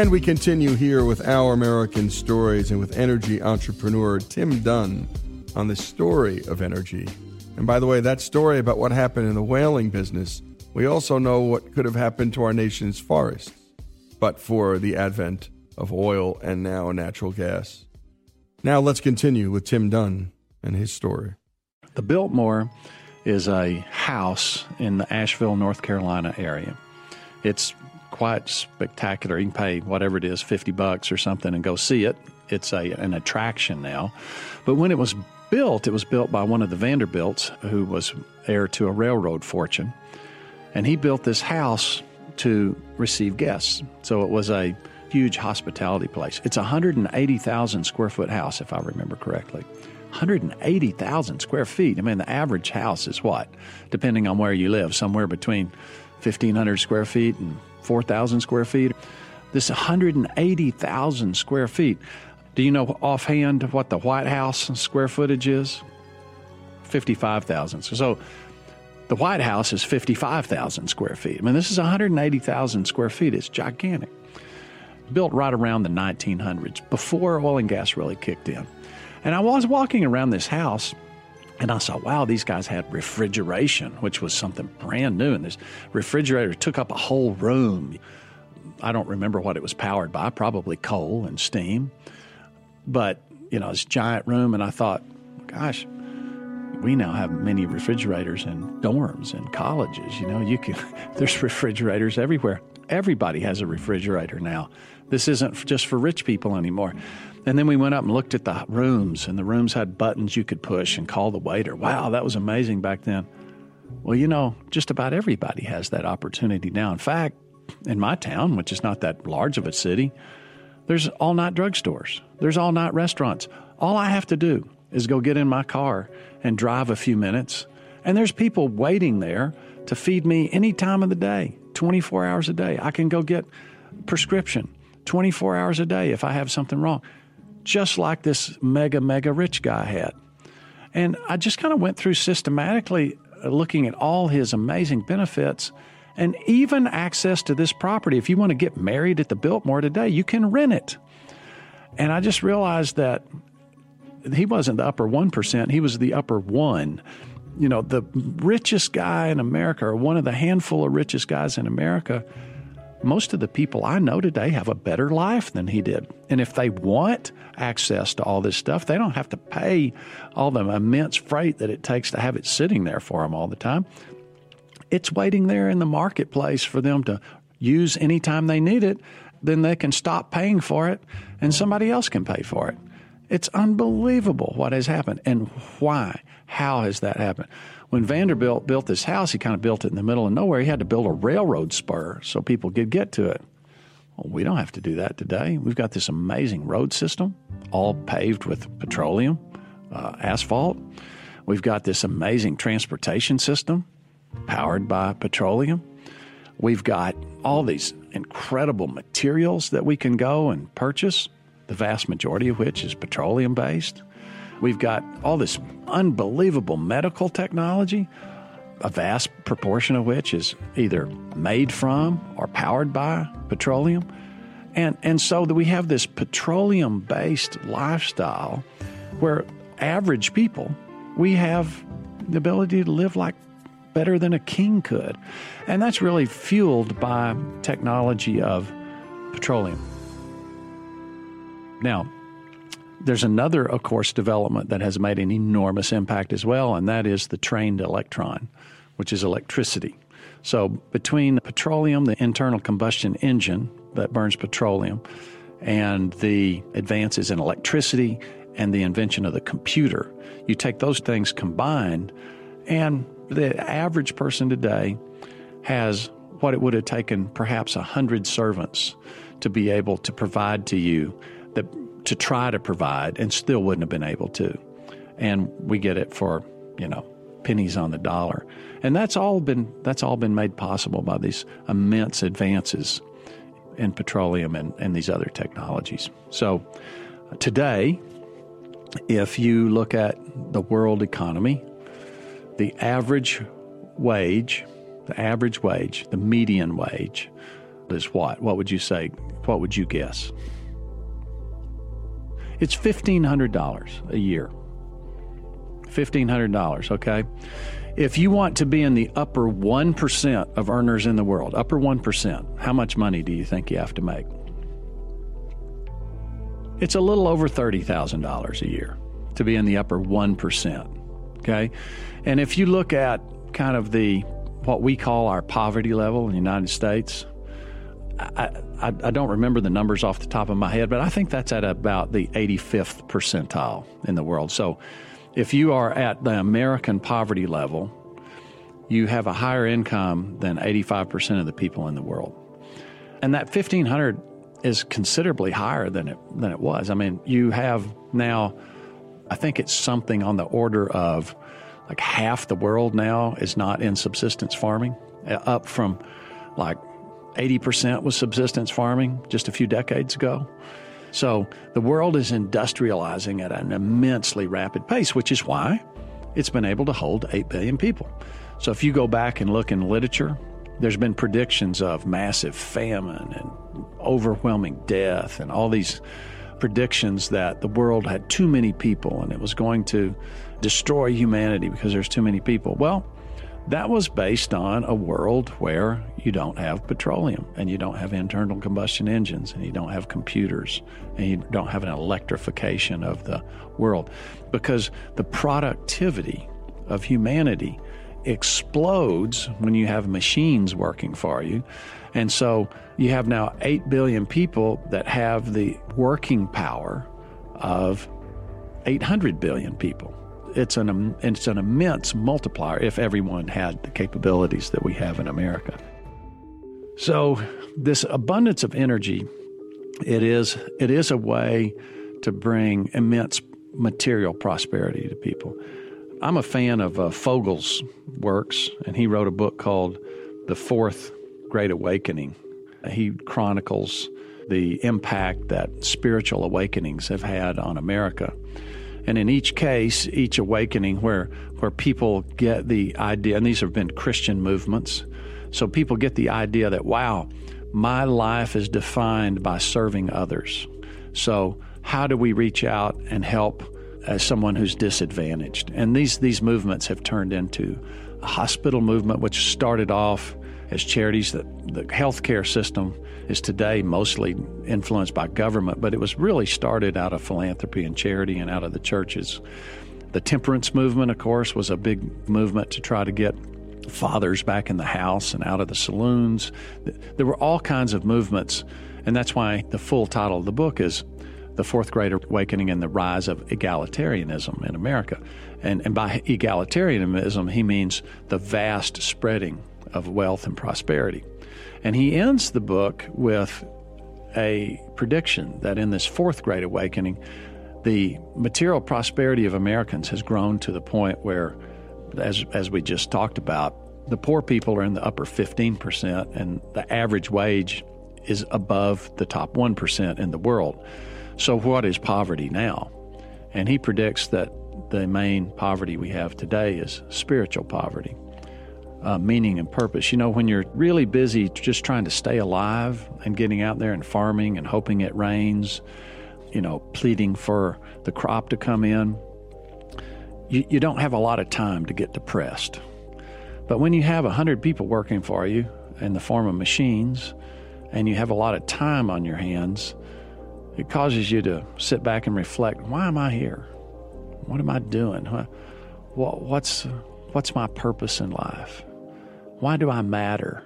And we continue here with Our American Stories and with energy entrepreneur Tim Dunn on the story of energy. And by the way, that story about what happened in the whaling business, we also know what could have happened to our nation's forests, but for the advent of oil and now natural gas. Now let's continue with Tim Dunn and his story. The Biltmore is a house in the Asheville, North Carolina area. It's quite spectacular. You can pay whatever it is, 50 bucks or something, and go see it. It's a, an attraction now. But when it was built, it was built by one of the Vanderbilts who was heir to a railroad fortune. And he built this house to receive guests. So it was a huge hospitality place. It's a 180,000 square foot house, if I remember correctly. 180,000 square feet. I mean, the average house is what? Depending on where you live, somewhere between 1,500 square feet and 4,000 square feet. This 180,000 square feet. Do you know offhand what the White House square footage is? 55,000. So the White House is 55,000 square feet. I mean, this is 180,000 square feet. It's gigantic. Built right around the 1900s, before oil and gas really kicked in. And I was walking around this house and I saw, wow, these guys had refrigeration, which was something brand new. And this refrigerator took up a whole room. I don't remember what it was powered by, probably coal and steam. But, you know, this giant room. And I thought, gosh, we now have many refrigerators in dorms and colleges. You know, you can [laughs] there's refrigerators everywhere. Everybody has a refrigerator now. This isn't just for rich people anymore. And then we went up and looked at the rooms, and the rooms had buttons you could push and call the waiter. Wow, that was amazing back then. Well, you know, just about everybody has that opportunity now. In fact, in my town, which is not that large of a city, there's all night drugstores, there's all night restaurants. All I have to do is go get in my car and drive a few minutes. And there's people waiting there to feed me any time of the day, 24 hours a day. I can go get prescription 24 hours a day if I have something wrong, just like this mega, mega rich guy had. And I just kind of went through systematically uh, looking at all his amazing benefits and even access to this property. If you want to get married at the Biltmore today, you can rent it. And I just realized that he wasn't the upper 1%, he was the upper 1. You know, the richest guy in America, or one of the handful of richest guys in America, most of the people I know today have a better life than he did. And if they want access to all this stuff, they don't have to pay all the immense freight that it takes to have it sitting there for them all the time. It's waiting there in the marketplace for them to use anytime they need it. Then they can stop paying for it and somebody else can pay for it. It's unbelievable what has happened and why. How has that happened? When Vanderbilt built this house, he kind of built it in the middle of nowhere. He had to build a railroad spur so people could get to it. Well, we don't have to do that today. We've got this amazing road system, all paved with petroleum, uh, asphalt. We've got this amazing transportation system powered by petroleum. We've got all these incredible materials that we can go and purchase the vast majority of which is petroleum based. We've got all this unbelievable medical technology, a vast proportion of which is either made from or powered by petroleum. And, and so that we have this petroleum based lifestyle where average people, we have the ability to live like better than a king could. And that's really fueled by technology of petroleum. Now, there's another, of course, development that has made an enormous impact as well, and that is the trained electron, which is electricity. So, between petroleum, the internal combustion engine that burns petroleum, and the advances in electricity and the invention of the computer, you take those things combined, and the average person today has what it would have taken perhaps a hundred servants to be able to provide to you that to try to provide and still wouldn't have been able to. And we get it for, you know, pennies on the dollar. And that's all been that's all been made possible by these immense advances in petroleum and, and these other technologies. So today, if you look at the world economy, the average wage, the average wage, the median wage is what? What would you say? What would you guess? It's $1,500 a year. $1,500, okay? If you want to be in the upper 1% of earners in the world, upper 1%, how much money do you think you have to make? It's a little over $30,000 a year to be in the upper 1%, okay? And if you look at kind of the what we call our poverty level in the United States, I, I, don't remember the numbers off the top of my head, but I think that's at about the 85th percentile in the world. So if you are at the American poverty level, you have a higher income than 85% of the people in the world. And that 1500 is considerably higher than it than it was. I mean, you have now I think it's something on the order of like half the world now is not in subsistence farming, up from like 80% was subsistence farming just a few decades ago. So the world is industrializing at an immensely rapid pace, which is why it's been able to hold 8 billion people. So if you go back and look in literature, there's been predictions of massive famine and overwhelming death and all these predictions that the world had too many people and it was going to destroy humanity because there's too many people. Well, that was based on a world where you don't have petroleum and you don't have internal combustion engines and you don't have computers and you don't have an electrification of the world because the productivity of humanity explodes when you have machines working for you. And so you have now 8 billion people that have the working power of 800 billion people it's an it's an immense multiplier if everyone had the capabilities that we have in America. So this abundance of energy, it is it is a way to bring immense material prosperity to people. I'm a fan of uh, Fogel's works, and he wrote a book called The Fourth Great Awakening. He chronicles the impact that spiritual awakenings have had on America. And in each case, each awakening where, where people get the idea, and these have been Christian movements, so people get the idea that, wow, my life is defined by serving others. So, how do we reach out and help as someone who's disadvantaged? And these, these movements have turned into a hospital movement, which started off as charities that the healthcare system is today mostly influenced by government, but it was really started out of philanthropy and charity and out of the churches. The temperance movement, of course, was a big movement to try to get fathers back in the house and out of the saloons. There were all kinds of movements, and that's why the full title of the book is The Fourth Great Awakening and the Rise of Egalitarianism in America. And, and by egalitarianism, he means the vast spreading of wealth and prosperity. And he ends the book with a prediction that in this fourth great awakening, the material prosperity of Americans has grown to the point where, as, as we just talked about, the poor people are in the upper 15%, and the average wage is above the top 1% in the world. So, what is poverty now? And he predicts that the main poverty we have today is spiritual poverty uh, meaning and purpose. You know, when you're really busy just trying to stay alive and getting out there and farming and hoping it rains, you know, pleading for the crop to come in, you, you don't have a lot of time to get depressed. But when you have 100 people working for you in the form of machines and you have a lot of time on your hands, it causes you to sit back and reflect why am I here? What am I doing? What's, what's my purpose in life? Why do I matter?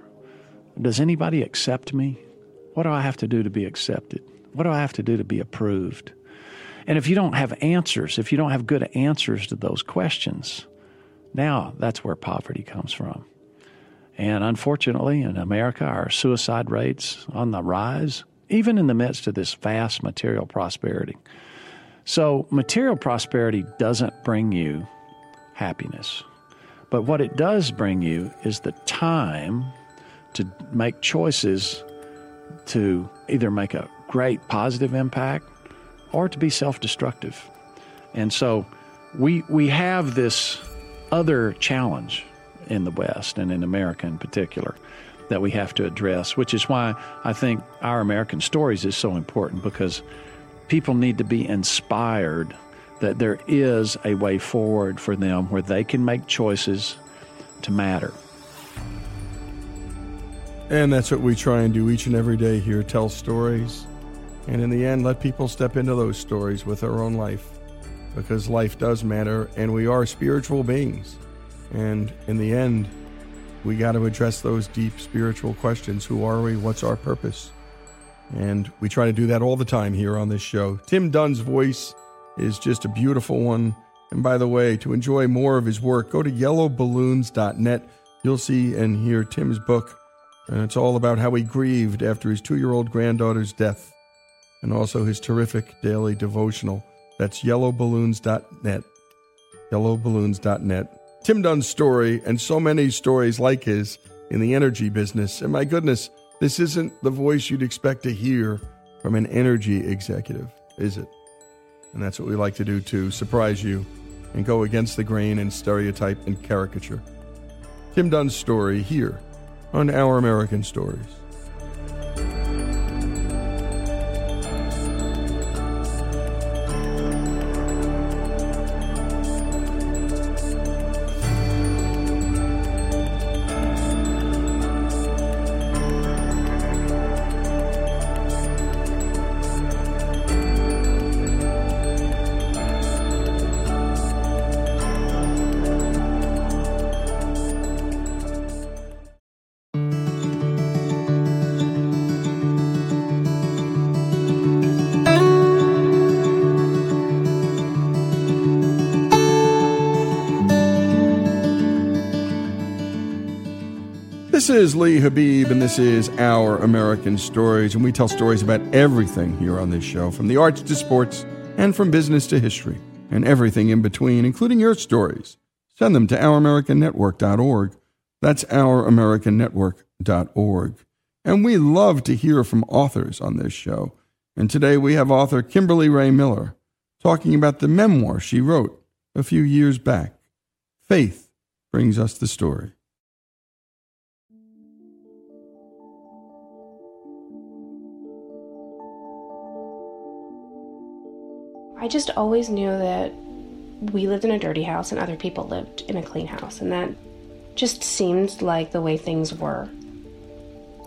Does anybody accept me? What do I have to do to be accepted? What do I have to do to be approved? And if you don't have answers, if you don't have good answers to those questions, now that's where poverty comes from. And unfortunately, in America, our suicide rates on the rise, even in the midst of this vast material prosperity. So, material prosperity doesn't bring you happiness. But what it does bring you is the time to make choices to either make a great positive impact or to be self destructive. And so we, we have this other challenge in the West and in America in particular that we have to address, which is why I think our American stories is so important because people need to be inspired that there is a way forward for them where they can make choices to matter. And that's what we try and do each and every day here tell stories. And in the end, let people step into those stories with their own life because life does matter and we are spiritual beings. And in the end, we got to address those deep spiritual questions Who are we? What's our purpose? And we try to do that all the time here on this show. Tim Dunn's voice is just a beautiful one. And by the way, to enjoy more of his work, go to yellowballoons.net. You'll see and hear Tim's book, And it's all about how he grieved after his two year old granddaughter's death and also his terrific daily devotional. That's yellowballoons.net. Yellowballoons.net. Tim Dunn's story and so many stories like his in the energy business. And my goodness, this isn't the voice you'd expect to hear from an energy executive, is it? And that's what we like to do to surprise you and go against the grain and stereotype and caricature. Tim Dunn's story here on Our American Stories. This is Lee Habib, and this is Our American Stories, and we tell stories about everything here on this show, from the arts to sports, and from business to history, and everything in between, including your stories. Send them to ouramericannetwork.org. That's ouramericannetwork.org. And we love to hear from authors on this show. And today we have author Kimberly Rae Miller talking about the memoir she wrote a few years back. Faith brings us the story. I just always knew that we lived in a dirty house and other people lived in a clean house, and that just seemed like the way things were.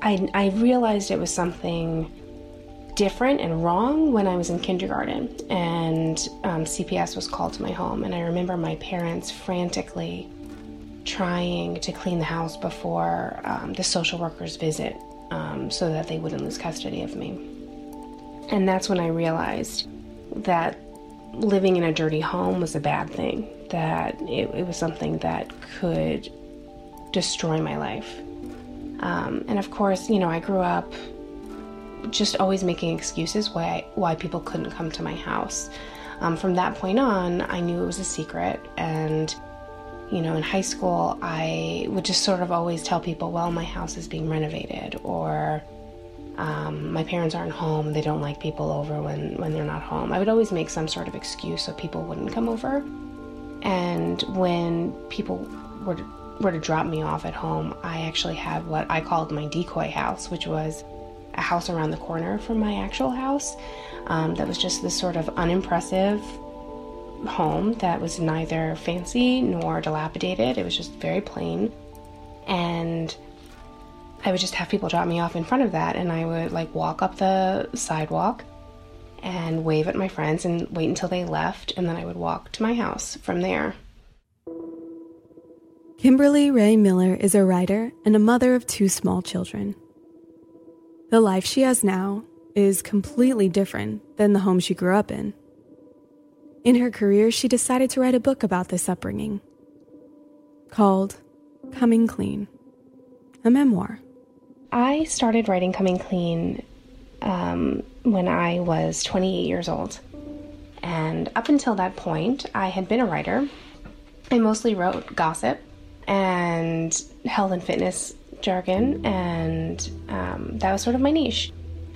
I, I realized it was something different and wrong when I was in kindergarten, and um, CPS was called to my home, and I remember my parents frantically trying to clean the house before um, the social worker's visit um, so that they wouldn't lose custody of me. And that's when I realized that living in a dirty home was a bad thing, that it, it was something that could destroy my life. Um, and of course, you know, I grew up just always making excuses why why people couldn't come to my house. Um, from that point on, I knew it was a secret, and you know, in high school, I would just sort of always tell people, "Well, my house is being renovated," or um, my parents aren't home. They don't like people over when, when they're not home. I would always make some sort of excuse so people wouldn't come over. And when people were to, were to drop me off at home, I actually had what I called my decoy house, which was a house around the corner from my actual house. Um, that was just this sort of unimpressive home that was neither fancy nor dilapidated. It was just very plain. And I would just have people drop me off in front of that, and I would like walk up the sidewalk and wave at my friends and wait until they left, and then I would walk to my house from there. Kimberly Rae Miller is a writer and a mother of two small children. The life she has now is completely different than the home she grew up in. In her career, she decided to write a book about this upbringing called Coming Clean, a memoir. I started writing Coming Clean um, when I was 28 years old. And up until that point, I had been a writer. I mostly wrote gossip and health and fitness jargon, and um, that was sort of my niche.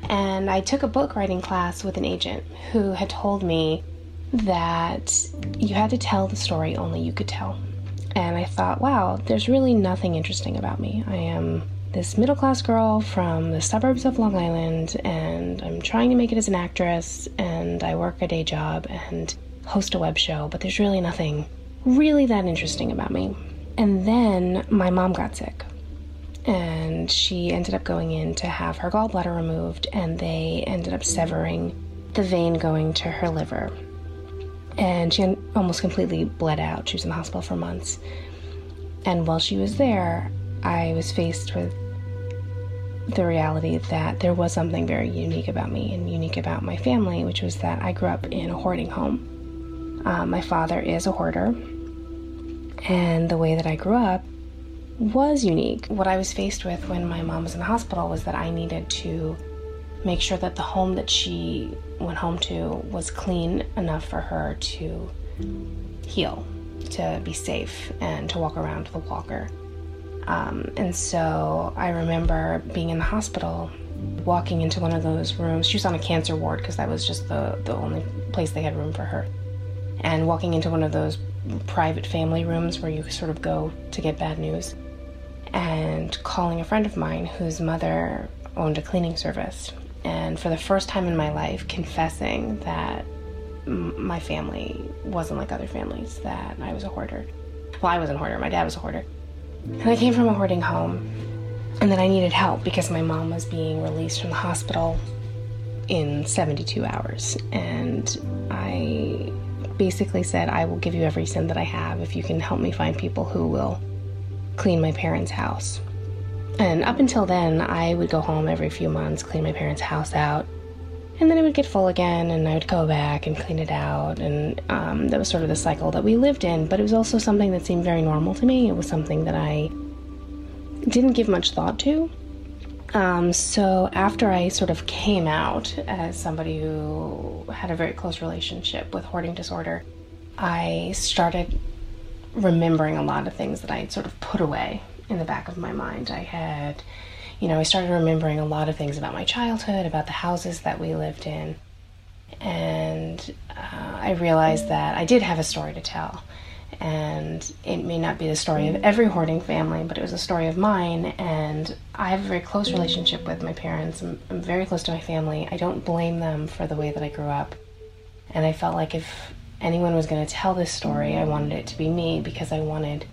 And I took a book writing class with an agent who had told me that you had to tell the story only you could tell. And I thought, wow, there's really nothing interesting about me. I am this middle class girl from the suburbs of Long Island, and I'm trying to make it as an actress, and I work a day job and host a web show, but there's really nothing really that interesting about me. And then my mom got sick, and she ended up going in to have her gallbladder removed, and they ended up severing the vein going to her liver. And she almost completely bled out. She was in the hospital for months. And while she was there, I was faced with the reality that there was something very unique about me and unique about my family, which was that I grew up in a hoarding home. Uh, my father is a hoarder, and the way that I grew up was unique. What I was faced with when my mom was in the hospital was that I needed to make sure that the home that she went home to was clean enough for her to heal, to be safe, and to walk around with a walker. Um, and so I remember being in the hospital, walking into one of those rooms. She was on a cancer ward because that was just the, the only place they had room for her. And walking into one of those private family rooms where you sort of go to get bad news. And calling a friend of mine whose mother owned a cleaning service. And for the first time in my life, confessing that my family wasn't like other families, that I was a hoarder. Well, I wasn't a hoarder, my dad was a hoarder. And I came from a hoarding home, and then I needed help because my mom was being released from the hospital in 72 hours. And I basically said, I will give you every cent that I have if you can help me find people who will clean my parents' house. And up until then, I would go home every few months, clean my parents' house out, and then it would get full again, and I would go back and clean it out, and um, that was sort of the cycle that we lived in. But it was also something that seemed very normal to me. It was something that I didn't give much thought to. Um, so after I sort of came out as somebody who had a very close relationship with hoarding disorder, I started remembering a lot of things that I had sort of put away in the back of my mind. I had, you know, I started remembering a lot of things about my childhood, about the houses that we lived in. And uh, I realized that I did have a story to tell. And it may not be the story of every hoarding family, but it was a story of mine. And I have a very close relationship with my parents. I'm, I'm very close to my family. I don't blame them for the way that I grew up. And I felt like if anyone was going to tell this story, I wanted it to be me because I wanted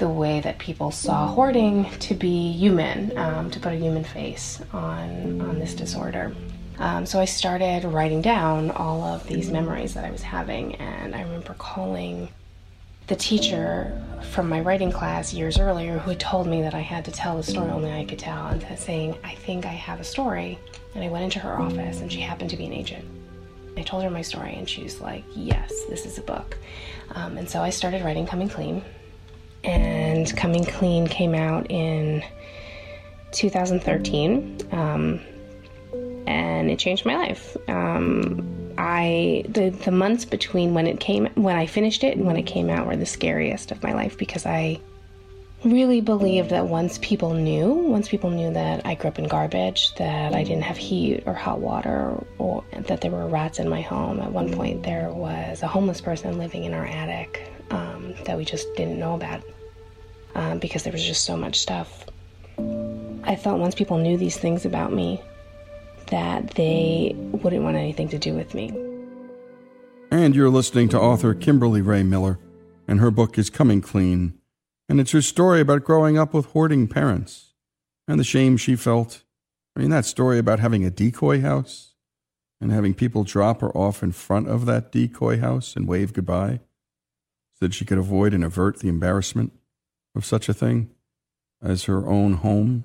the way that people saw hoarding to be human, um, to put a human face on, on this disorder. Um, so I started writing down all of these memories that I was having, and I remember calling the teacher from my writing class years earlier who had told me that I had to tell the story only I could tell, and saying, I think I have a story. And I went into her office, and she happened to be an agent. I told her my story, and she was like, Yes, this is a book. Um, and so I started writing Coming Clean, and Coming Clean came out in 2013, um, and it changed my life. Um, I the the months between when it came when I finished it and when it came out were the scariest of my life because I really believed that once people knew, once people knew that I grew up in garbage, that I didn't have heat or hot water, or, or that there were rats in my home. At one point, there was a homeless person living in our attic um, that we just didn't know about um, because there was just so much stuff. I thought once people knew these things about me, that they wouldn't want anything to do with me. And you're listening to author Kimberly Rae Miller, and her book is Coming Clean, and it's her story about growing up with hoarding parents and the shame she felt. I mean, that story about having a decoy house and having people drop her off in front of that decoy house and wave goodbye that she could avoid and avert the embarrassment of such a thing as her own home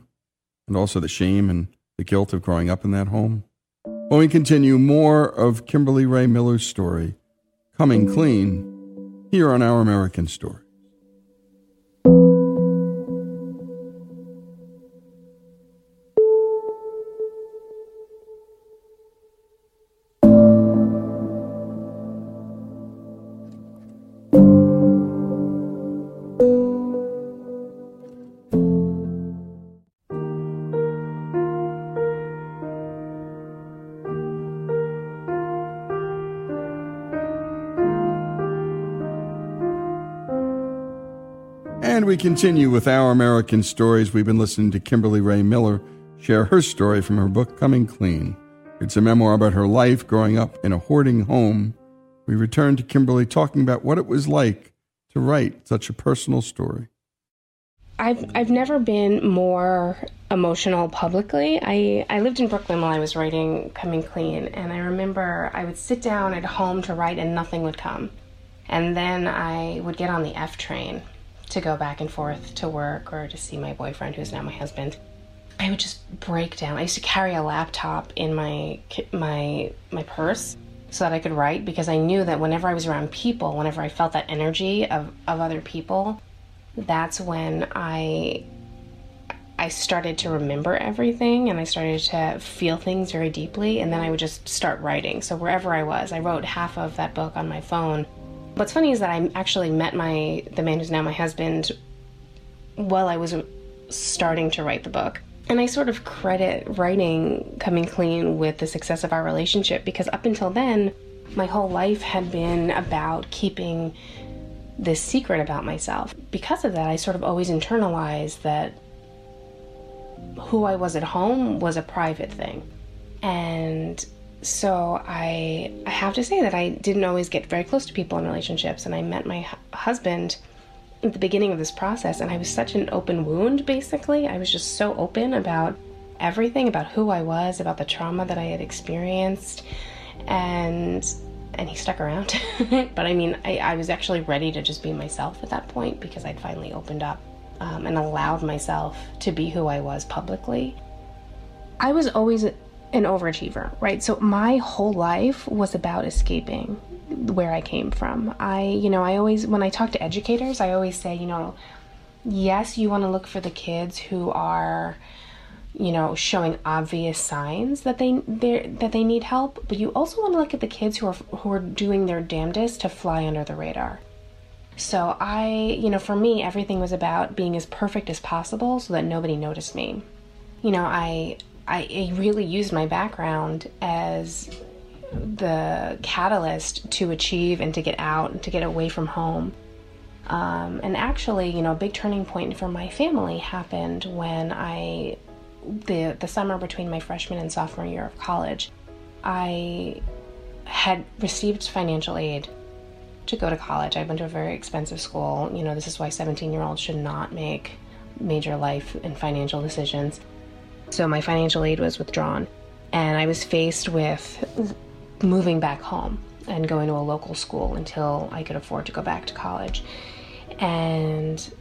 and also the shame and the guilt of growing up in that home. When we continue more of Kimberly Rae Miller's story, Coming Clean, here on Our American Story. Continue with our American stories. We've been listening to Kimberly Rae Miller share her story from her book, Coming Clean. It's a memoir about her life growing up in a hoarding home. We return to Kimberly talking about what it was like to write such a personal story. I've I've never been more emotional publicly. I, I lived in Brooklyn while I was writing Coming Clean, and I remember I would sit down at home to write and nothing would come. And then I would get on the F train to go back and forth to work or to see my boyfriend, who's now my husband. I would just break down. I used to carry a laptop in my my my purse so that I could write because I knew that whenever I was around people, whenever I felt that energy of, of other people, that's when I I started to remember everything and I started to feel things very deeply and then I would just start writing. So wherever I was, I wrote half of that book on my phone. What's funny is that I actually met my the man who's now my husband while I was starting to write the book. And I sort of credit writing coming clean with the success of our relationship because up until then, my whole life had been about keeping this secret about myself. Because of that, I sort of always internalized that who I was at home was a private thing. And so I I have to say that I didn't always get very close to people in relationships and I met my husband at the beginning of this process, and I was such an open wound, basically. I was just so open about everything, about who I was, about the trauma that I had experienced, and and he stuck around. [laughs] but I mean, I, I, was actually ready to just be myself at that point because I'd finally opened up um, and allowed myself to be who I was publicly. I was always an overachiever, right? So my whole life was about escaping where I came from. I, you know, I always, when I talk to educators, I always say, you know, yes, you want to look for the kids who are, you know, showing obvious signs that they that they need help, but you also want to look at the kids who are who are doing their damnedest to fly under the radar. So I, you know, for me, everything was about being as perfect as possible so that nobody noticed me. You know, I I really used my background as the catalyst to achieve and to get out and to get away from home. Um, and actually, you know, a big turning point for my family happened when I, the the summer between my freshman and sophomore year of college, I had received financial aid to go to college. I went to a very expensive school. You know, this is why 17 year olds should not make major life and financial decisions. So my financial aid was withdrawn, and I was faced with moving back home and going to a local school until I could afford to go back to college. And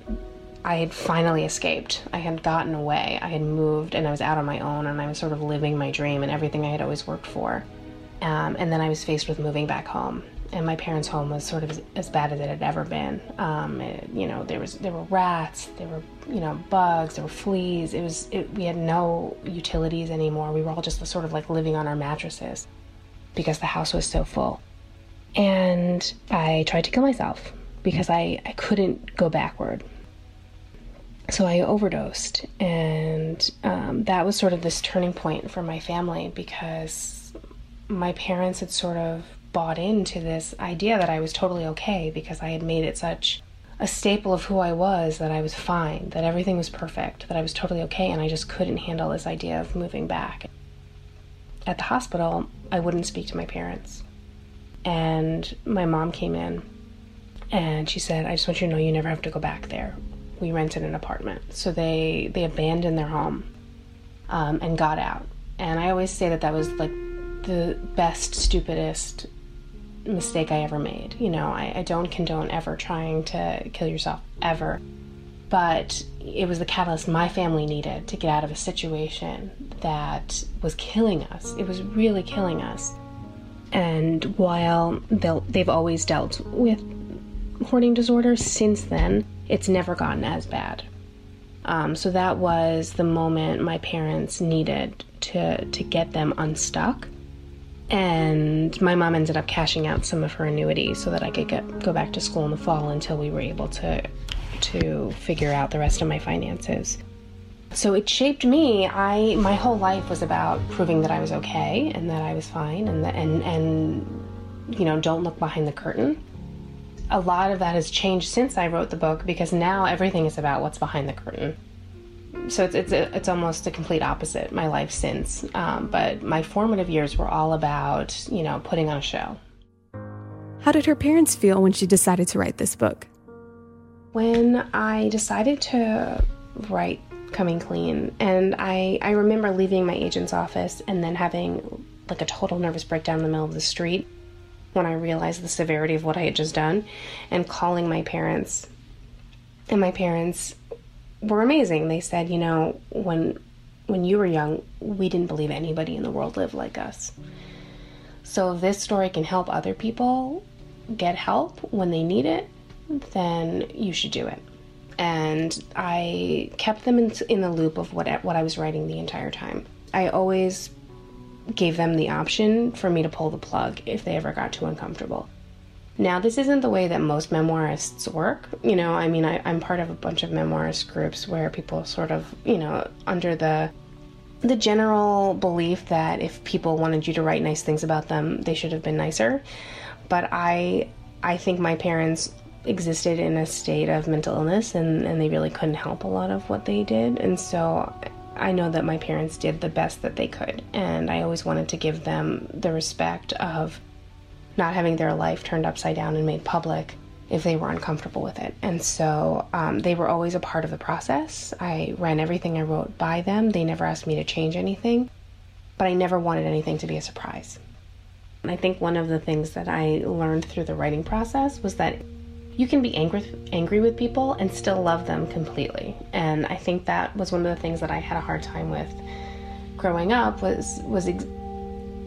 I had finally escaped. I had gotten away. I had moved and I was out on my own and I was sort of living my dream and everything I had always worked for. Um, and then I was faced with moving back home. And my parents' home was sort of as, as bad as it had ever been. Um, it, you know, there was there were rats, there were you know bugs, there were fleas. It was it, we had no utilities anymore. We were all just sort of like living on our mattresses because the house was so full. And I tried to kill myself because I, I couldn't go backward. So I overdosed, and um, that was sort of this turning point for my family because my parents had sort of bought into this idea that I was totally okay because I had made it such a staple of who I was that I was fine, that everything was perfect, that I was totally okay, and I just couldn't handle this idea of moving back at the hospital, I wouldn't speak to my parents. And my mom came in and she said, I just want you to know you never have to go back there. We rented an apartment. So they, they abandoned their home um, and got out. And I always say that that was like the best, stupidest mistake I ever made. You know, I, I don't condone ever trying to kill yourself, ever but it was the catalyst my family needed to get out of a situation that was killing us. It was really killing us. And while they've always dealt with hoarding disorder since then, it's never gotten as bad. Um, so that was the moment my parents needed to to get them unstuck. And my mom ended up cashing out some of her annuity so that I could get, go back to school in the fall until we were able to to figure out the rest of my finances. So it shaped me. I my whole life was about proving that I was okay and that I was fine and that, and and you know, don't look behind the curtain. A lot of that has changed since I wrote the book because now everything is about what's behind the curtain. So it's it's a, it's almost a complete opposite my life since. Um, but my formative years were all about you know putting on a show. How did her parents feel when she decided to write this book? when I decided to write Coming Clean, and I, I remember leaving my agent's office and then having like a total nervous breakdown in the middle of the street when I realized the severity of what I had just done and calling my parents. And my parents were amazing. They said, you know, when when you were young, we didn't believe anybody in the world lived like us. So if this story can help other people get help when they need it, then you should do it. and I kept them in, in the loop of what what I was writing the entire time. I always gave them the option for me to pull the plug if they ever got too uncomfortable. Now, this isn't the way that most memoirists work. You know, I mean, I, am part of a bunch of memoirist groups where people sort of, you know, under the the general belief that if people wanted you to write nice things about them, they should have been nicer. But I I think my parents existed in a state of mental illness and, and they really couldn't help a lot of what they did. And so I know that my parents did the best that they could. And I always wanted to give them the respect of not having their life turned upside down and made public if they were uncomfortable with it. And so um, they were always a part of the process. I ran everything I wrote by them. They never asked me to change anything, but I never wanted anything to be a surprise. And I think one of the things that I learned through the writing process was that you can be angry angry with people and still love them completely. And I think that was one of the things that I had a hard time with growing up was was ex-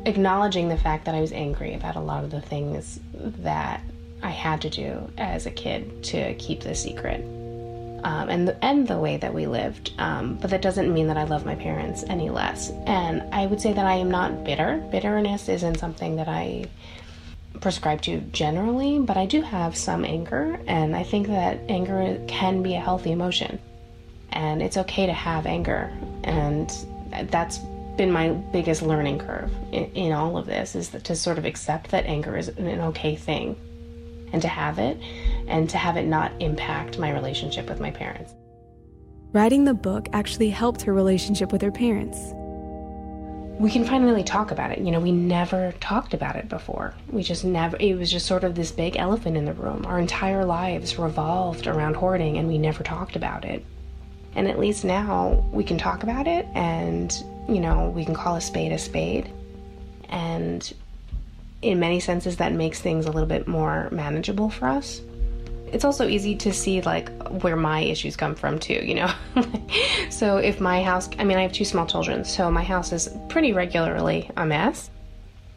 acknowledging the fact that I was angry about a lot of the things that I had to do as a kid to keep the secret. Um, and the, and the way that we lived, um, but that doesn't mean that I love my parents any less. And I would say that I am not bitter. Bitterness isn't something that I prescribe to generally, but I do have some anger, and I think that anger can be a healthy emotion. And it's okay to have anger, and that's been my biggest learning curve in, in all of this is that to sort of accept that anger is an okay thing and to have it and to have it not impact my relationship with my parents. Writing the book actually helped her relationship with her parents we can finally talk about it. You know, we never talked about it before. We just never, it was just sort of this big elephant in the room. Our entire lives revolved around hoarding and we never talked about it. And at least now we can talk about it and, you know, we can call a spade a spade. And in many senses, that makes things a little bit more manageable for us. It's also easy to see like where my issues come from too you know? [laughs] So if my house i mean i have two small children so my house is pretty regularly a mess.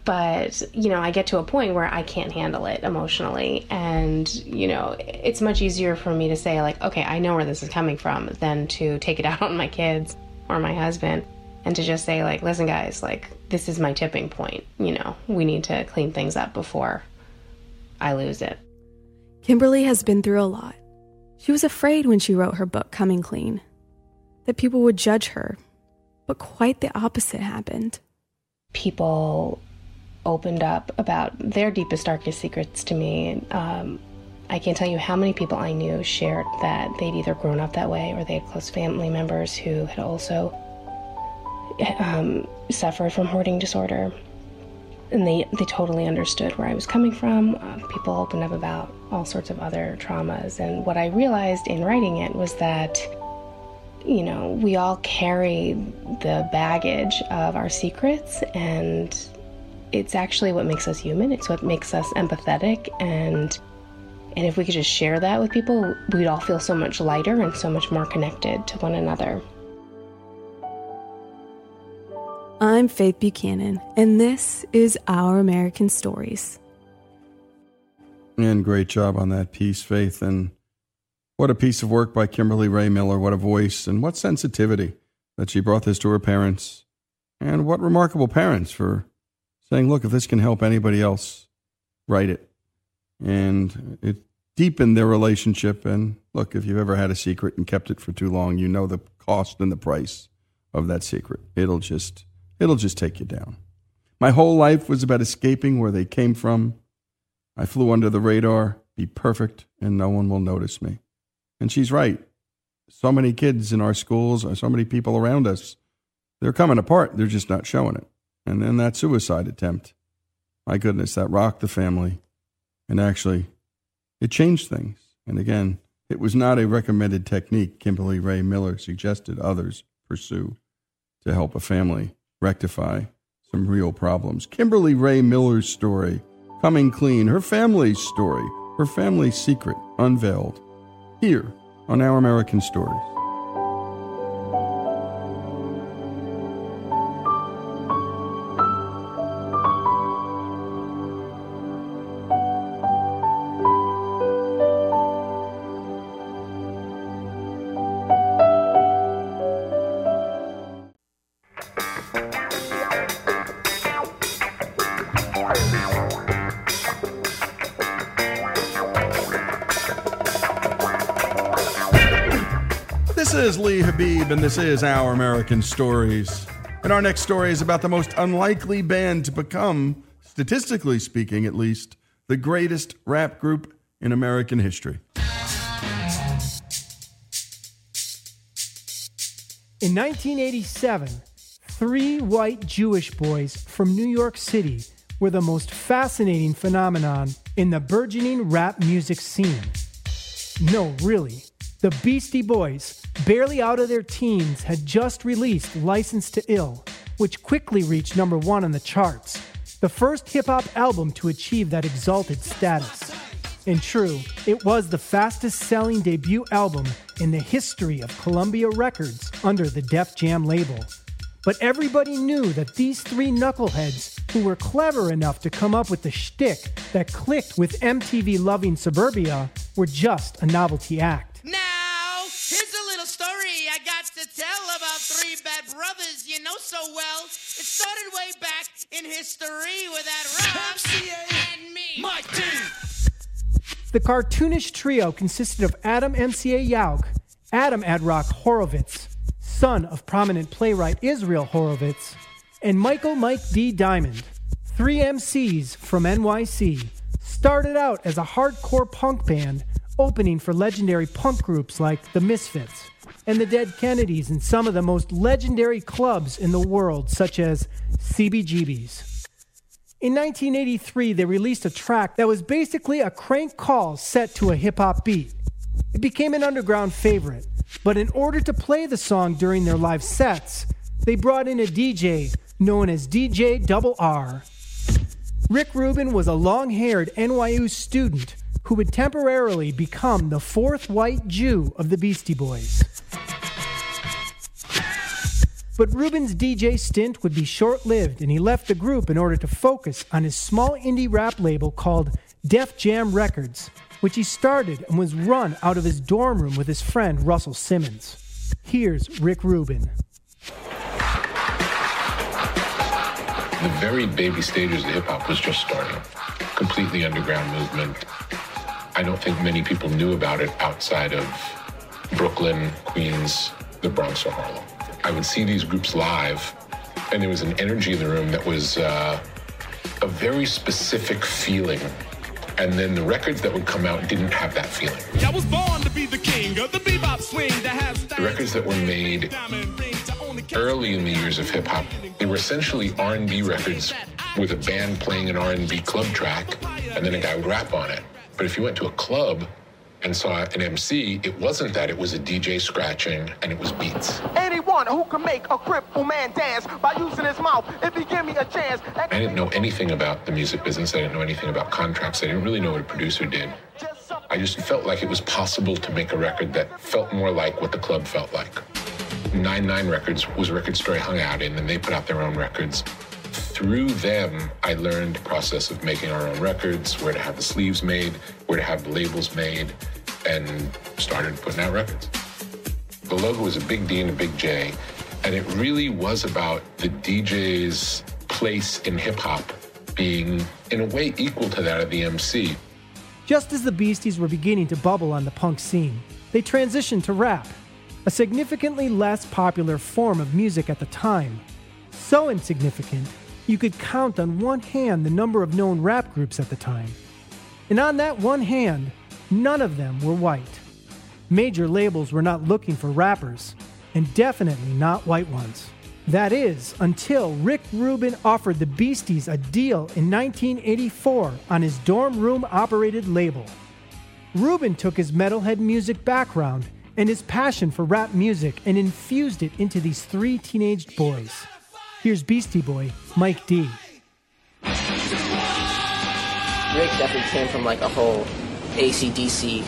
But you know i get to a point where i can't handle it emotionally. And you know it's much easier for me to say like okay i know where this is coming from than to take it [laughs] out on my kids or my husband and to just say like listen guys like this is my tipping point you know we need to clean things up before i lose it Kimberly has been through a lot. She was afraid when she wrote her book, Coming Clean, that people would judge her, but quite the opposite happened. People opened up about their deepest, darkest secrets to me. Um, I can't tell you how many people I knew shared that they'd either grown up that way or they had close family members who had also um, suffered from hoarding disorder and they, they totally understood where I was coming from. Um, people opened up about all sorts of other traumas. And what I realized in writing it was that, you know, we all carry the baggage of our secrets, and it's actually what makes us human. It's what makes us empathetic. And, and if we could just share that with people, we'd all feel so much lighter and so much more connected to one another. I'm Faith Buchanan, and this is Our American Stories. And great job on that piece, Faith. And what a piece of work by Kimberly Rae Miller. What a voice and what sensitivity that she brought this to her parents. And what remarkable parents for saying, look, if this can help anybody else, write it. And it deepened their relationship. And look, if you've ever had a secret and kept it for too long, you know the cost and the price of that secret. It'll just It'll just take you down. My whole life was about escaping where they came from. I flew under the radar, be perfect, and no one will notice me. And she's right. So many kids in our schools, so many people around us, they're coming apart. They're just not showing it. And then that suicide attempt. My goodness, that rocked the family. And actually, it changed things. And again, it was not a recommended technique Kimberly Rae Miller suggested others pursue to help a family rectify some real problems. Kimberly Rae Miller's story, coming clean, her family's story, her family's secret unveiled here on Our American Stories. This is Our American Stories. And our next story is about the most unlikely band to become, statistically speaking at least, the greatest rap group in American history. In 1987, three white Jewish boys from New York City were the most fascinating phenomenon in the burgeoning rap music scene. No, really. The Beastie Boys, barely out of their teens, had just released License to Ill, which quickly reached number one on the charts, the first hip hop album to achieve that exalted status. And true, it was the fastest selling debut album in the history of Columbia Records under the Def Jam label. But everybody knew that these three knuckleheads, who were clever enough to come up with the shtick that clicked with MTV loving suburbia, were just a novelty act. About three bad brothers you know so well. It started way back in history with that Rob and me. Mike D. The cartoonish trio consisted of Adam MCA Yauch, Adam Adrock Horovitz, son of prominent playwright Israel Horovitz, and Michael Mike D. Diamond, three MCs from NYC, started out as a hardcore punk band opening for legendary punk groups like The Misfits and the Dead Kennedys in some of the most legendary clubs in the world, such as CBGB's. In 1983, they released a track that was basically a crank call set to a hip hop beat. It became an underground favorite, but in order to play the song during their live sets, they brought in a DJ known as DJ Double R. Rick Rubin was a long haired NYU student who would temporarily become the fourth white Jew of the Beastie Boys. But Rubin's DJ stint would be short lived, and he left the group in order to focus on his small indie rap label called Def Jam Records, which he started and was run out of his dorm room with his friend Russell Simmons. Here's Rick Rubin. The very baby stages of hip hop was just starting. Completely underground movement. I don't think many people knew about it outside of Brooklyn, Queens, the Bronx, or Harlem. I would see these groups live, and there was an energy in the room that was uh, a very specific feeling. And then the records that would come out didn't have that feeling. I was born to be the king of the bebop swing that has The records that were made early in the years of hip hop, they were essentially R&B records with a band playing an R&B club track, and then a guy would rap on it. But if you went to a club and saw an MC, it wasn't that. It was a DJ scratching, and it was beats. Anyone who can make a cripple man dance by using his mouth, if he give me a chance. I didn't know anything about the music business. I didn't know anything about contracts. I didn't really know what a producer did. I just felt like it was possible to make a record that felt more like what the club felt like. 9-9 Records was a record store I hung out in, and they put out their own records. Through them, I learned the process of making our own records, where to have the sleeves made, where to have the labels made, and started putting out records. The logo was a big D and a big J, and it really was about the DJ's place in hip hop being, in a way, equal to that of the MC. Just as the Beasties were beginning to bubble on the punk scene, they transitioned to rap, a significantly less popular form of music at the time. So insignificant, you could count on one hand the number of known rap groups at the time. And on that one hand, none of them were white. Major labels were not looking for rappers, and definitely not white ones. That is, until Rick Rubin offered the Beasties a deal in 1984 on his dorm room operated label. Rubin took his metalhead music background and his passion for rap music and infused it into these three teenaged boys. Here's Beastie Boy, Mike D. Rick definitely came from like a whole ACDC,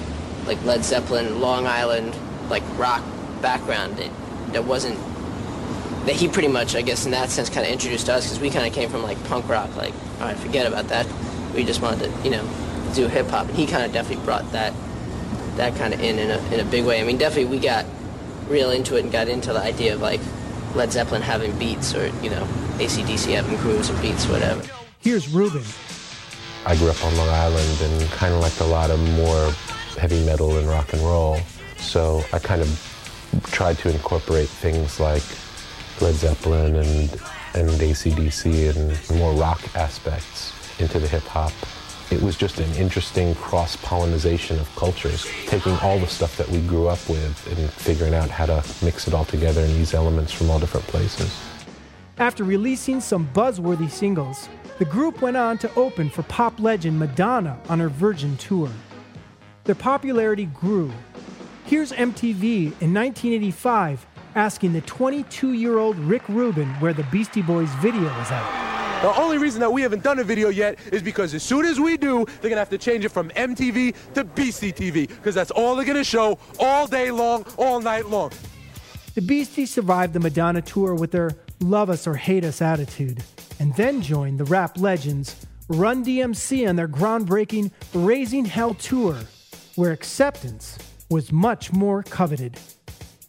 like Led Zeppelin, Long Island, like rock background that, that wasn't, that he pretty much, I guess in that sense, kind of introduced us because we kind of came from like punk rock, like, all right, forget about that. We just wanted to, you know, do hip hop. And he kind of definitely brought that, that kind of in in a, in a big way. I mean, definitely we got real into it and got into the idea of like Led Zeppelin having beats or, you know, ACDC having grooves and beats, whatever. Here's Rubin. I grew up on Long Island and kind of liked a lot of more heavy metal and rock and roll. So I kind of tried to incorporate things like Led Zeppelin and and ACDC and more rock aspects into the hip hop. It was just an interesting cross pollination of cultures, taking all the stuff that we grew up with and figuring out how to mix it all together and use elements from all different places. After releasing some buzzworthy singles, the group went on to open for pop legend Madonna on her Virgin tour. Their popularity grew. Here's MTV in 1985 asking the 22 year old Rick Rubin where the Beastie Boys video is at. The only reason that we haven't done a video yet is because as soon as we do, they're gonna have to change it from MTV to BBTV, because that's all they're gonna show all day long, all night long. The Beasties survived the Madonna tour with their love us or hate us attitude, and then joined the rap legends Run DMC on their groundbreaking Raising Hell tour, where acceptance was much more coveted.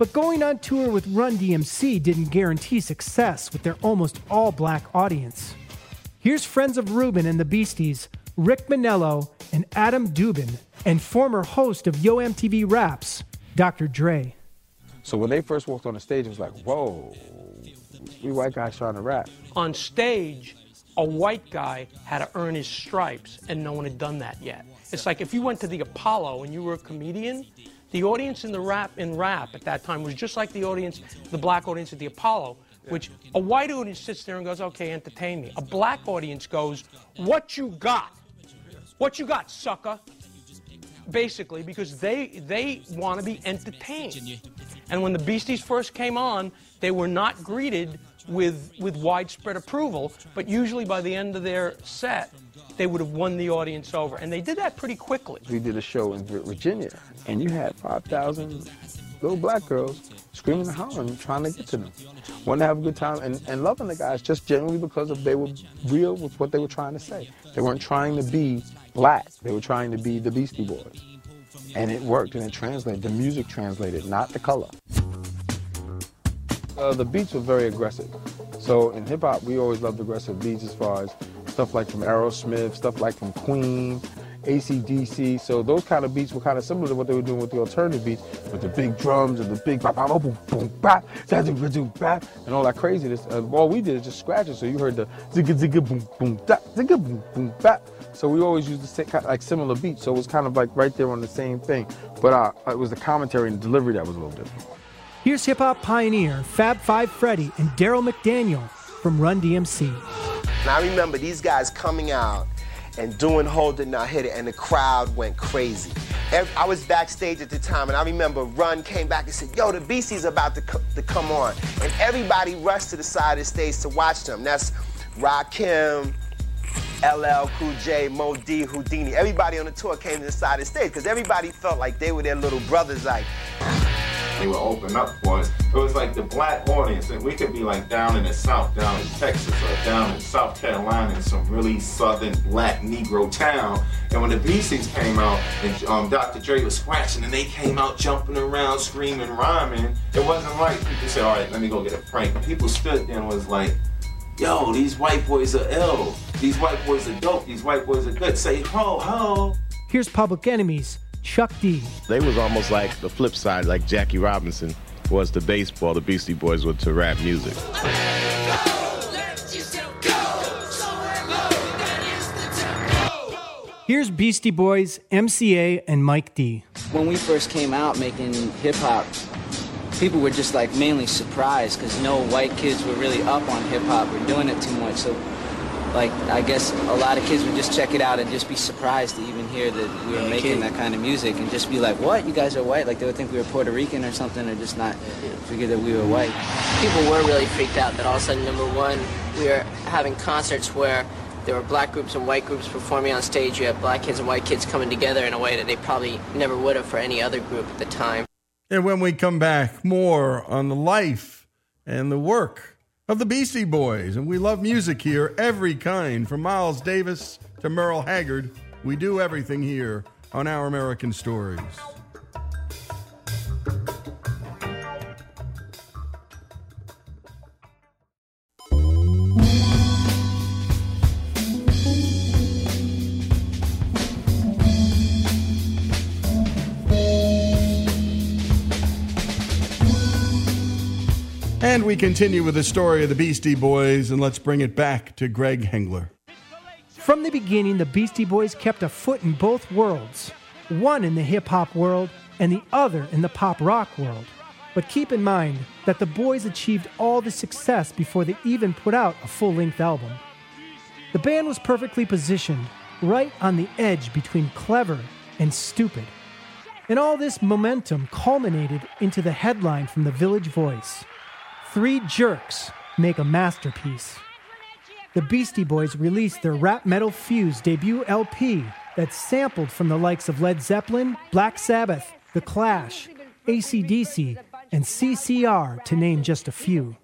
But going on tour with Run DMC didn't guarantee success with their almost all black audience. Here's friends of Rubin and the Beasties, Rick Menello and Adam Dubin, and former host of Yo MTV Raps, Dr. Dre. So when they first walked on the stage, it was like, whoa, we white guys trying to rap. On stage, a white guy had to earn his stripes, and no one had done that yet. It's like if you went to the Apollo and you were a comedian, the audience in the rap in rap at that time was just like the audience, the black audience at the Apollo, which a white audience sits there and goes, "Okay, entertain me." A black audience goes, "What you got? What you got, sucker?" Basically, because they they want to be entertained. And when the Beasties first came on, they were not greeted with with widespread approval, but usually by the end of their set, they would have won the audience over, and they did that pretty quickly. We did a show in Virginia, and you had 5,000 little black girls screaming and hollering, trying to get to them. Wanting to have a good time and, and loving the guys just genuinely because of they were real with what they were trying to say. They weren't trying to be black. They were trying to be the Beastie Boys. And it worked and it translated. The music translated, not the color. Uh, the beats were very aggressive. So in hip hop, we always loved aggressive beats as far as stuff like from Aerosmith, stuff like from Queen, ACDC. So those kind of beats were kind of similar to what they were doing with the alternative beats, with the big drums and the big bop, bop, boom, boom, bop, bop, and all that craziness. Uh, all we did is just scratch it. So you heard the zigga zigga boom boom da, zigga boom boom bop. So we always used the same, like similar beats. So it was kind of like right there on the same thing. But uh, it was the commentary and delivery that was a little different. Here's hip hop pioneer Fab Five Freddy and Darryl McDaniel from Run DMC. And I remember these guys coming out and doing Hold It Now Hit It, and the crowd went crazy. I was backstage at the time, and I remember Run came back and said, Yo, the Beasties about to, to come on. And everybody rushed to the side of the stage to watch them. That's Rakim, LL, Cool J, Mo D, Whodini. Everybody on the tour came to the side of the stage because everybody felt like they were their little brothers. Like, they would open up for us. It was like the black audience, and we could be like down in the South, down in Texas, or down in South Carolina, in some really southern black Negro town. And when the Beasties came out, and um, Dr. Dre was scratching, and they came out jumping around, screaming, rhyming, it wasn't like people said, all right, let me go get a prank. People stood there and was like, yo, these white boys are ill. These white boys are dope. These white boys are good. Say ho, ho. Here's Public Enemy's Chuck D. They was almost like the flip side, like Jackie Robinson was to baseball, the Beastie Boys were to rap music. Here's Beastie Boys, MCA, and Mike D. When we first came out making hip hop, people were just like mainly surprised because no white kids were really up on hip hop or doing it too much. So, like, I guess a lot of kids would just check it out and just be surprised to even hear that we were making that kind of music and just be like, what? You guys are white? Like, they would think we were Puerto Rican or something or just not figure that we were white. People were really freaked out that all of a sudden, number one, we were having concerts where there were black groups and white groups performing on stage. You had black kids and white kids coming together in a way that they probably never would have for any other group at the time. And when we come back, more on the life and the work of the Beastie Boys. And we love music here, every kind, from Miles Davis to Merle Haggard. We do everything here on Our American Stories. And we continue with the story of the Beastie Boys, and let's bring it back to Greg Hengler. From the beginning, the Beastie Boys kept a foot in both worlds one in the hip hop world and the other in the pop rock world. But keep in mind that the boys achieved all the success before they even put out a full length album. The band was perfectly positioned, right on the edge between clever and stupid. And all this momentum culminated into the headline from the Village Voice Three Jerks Make a Masterpiece. The Beastie Boys released their rap metal fuse debut LP that sampled from the likes of Led Zeppelin, Black Sabbath, The Clash, ACDC, and CCR, to name just a few.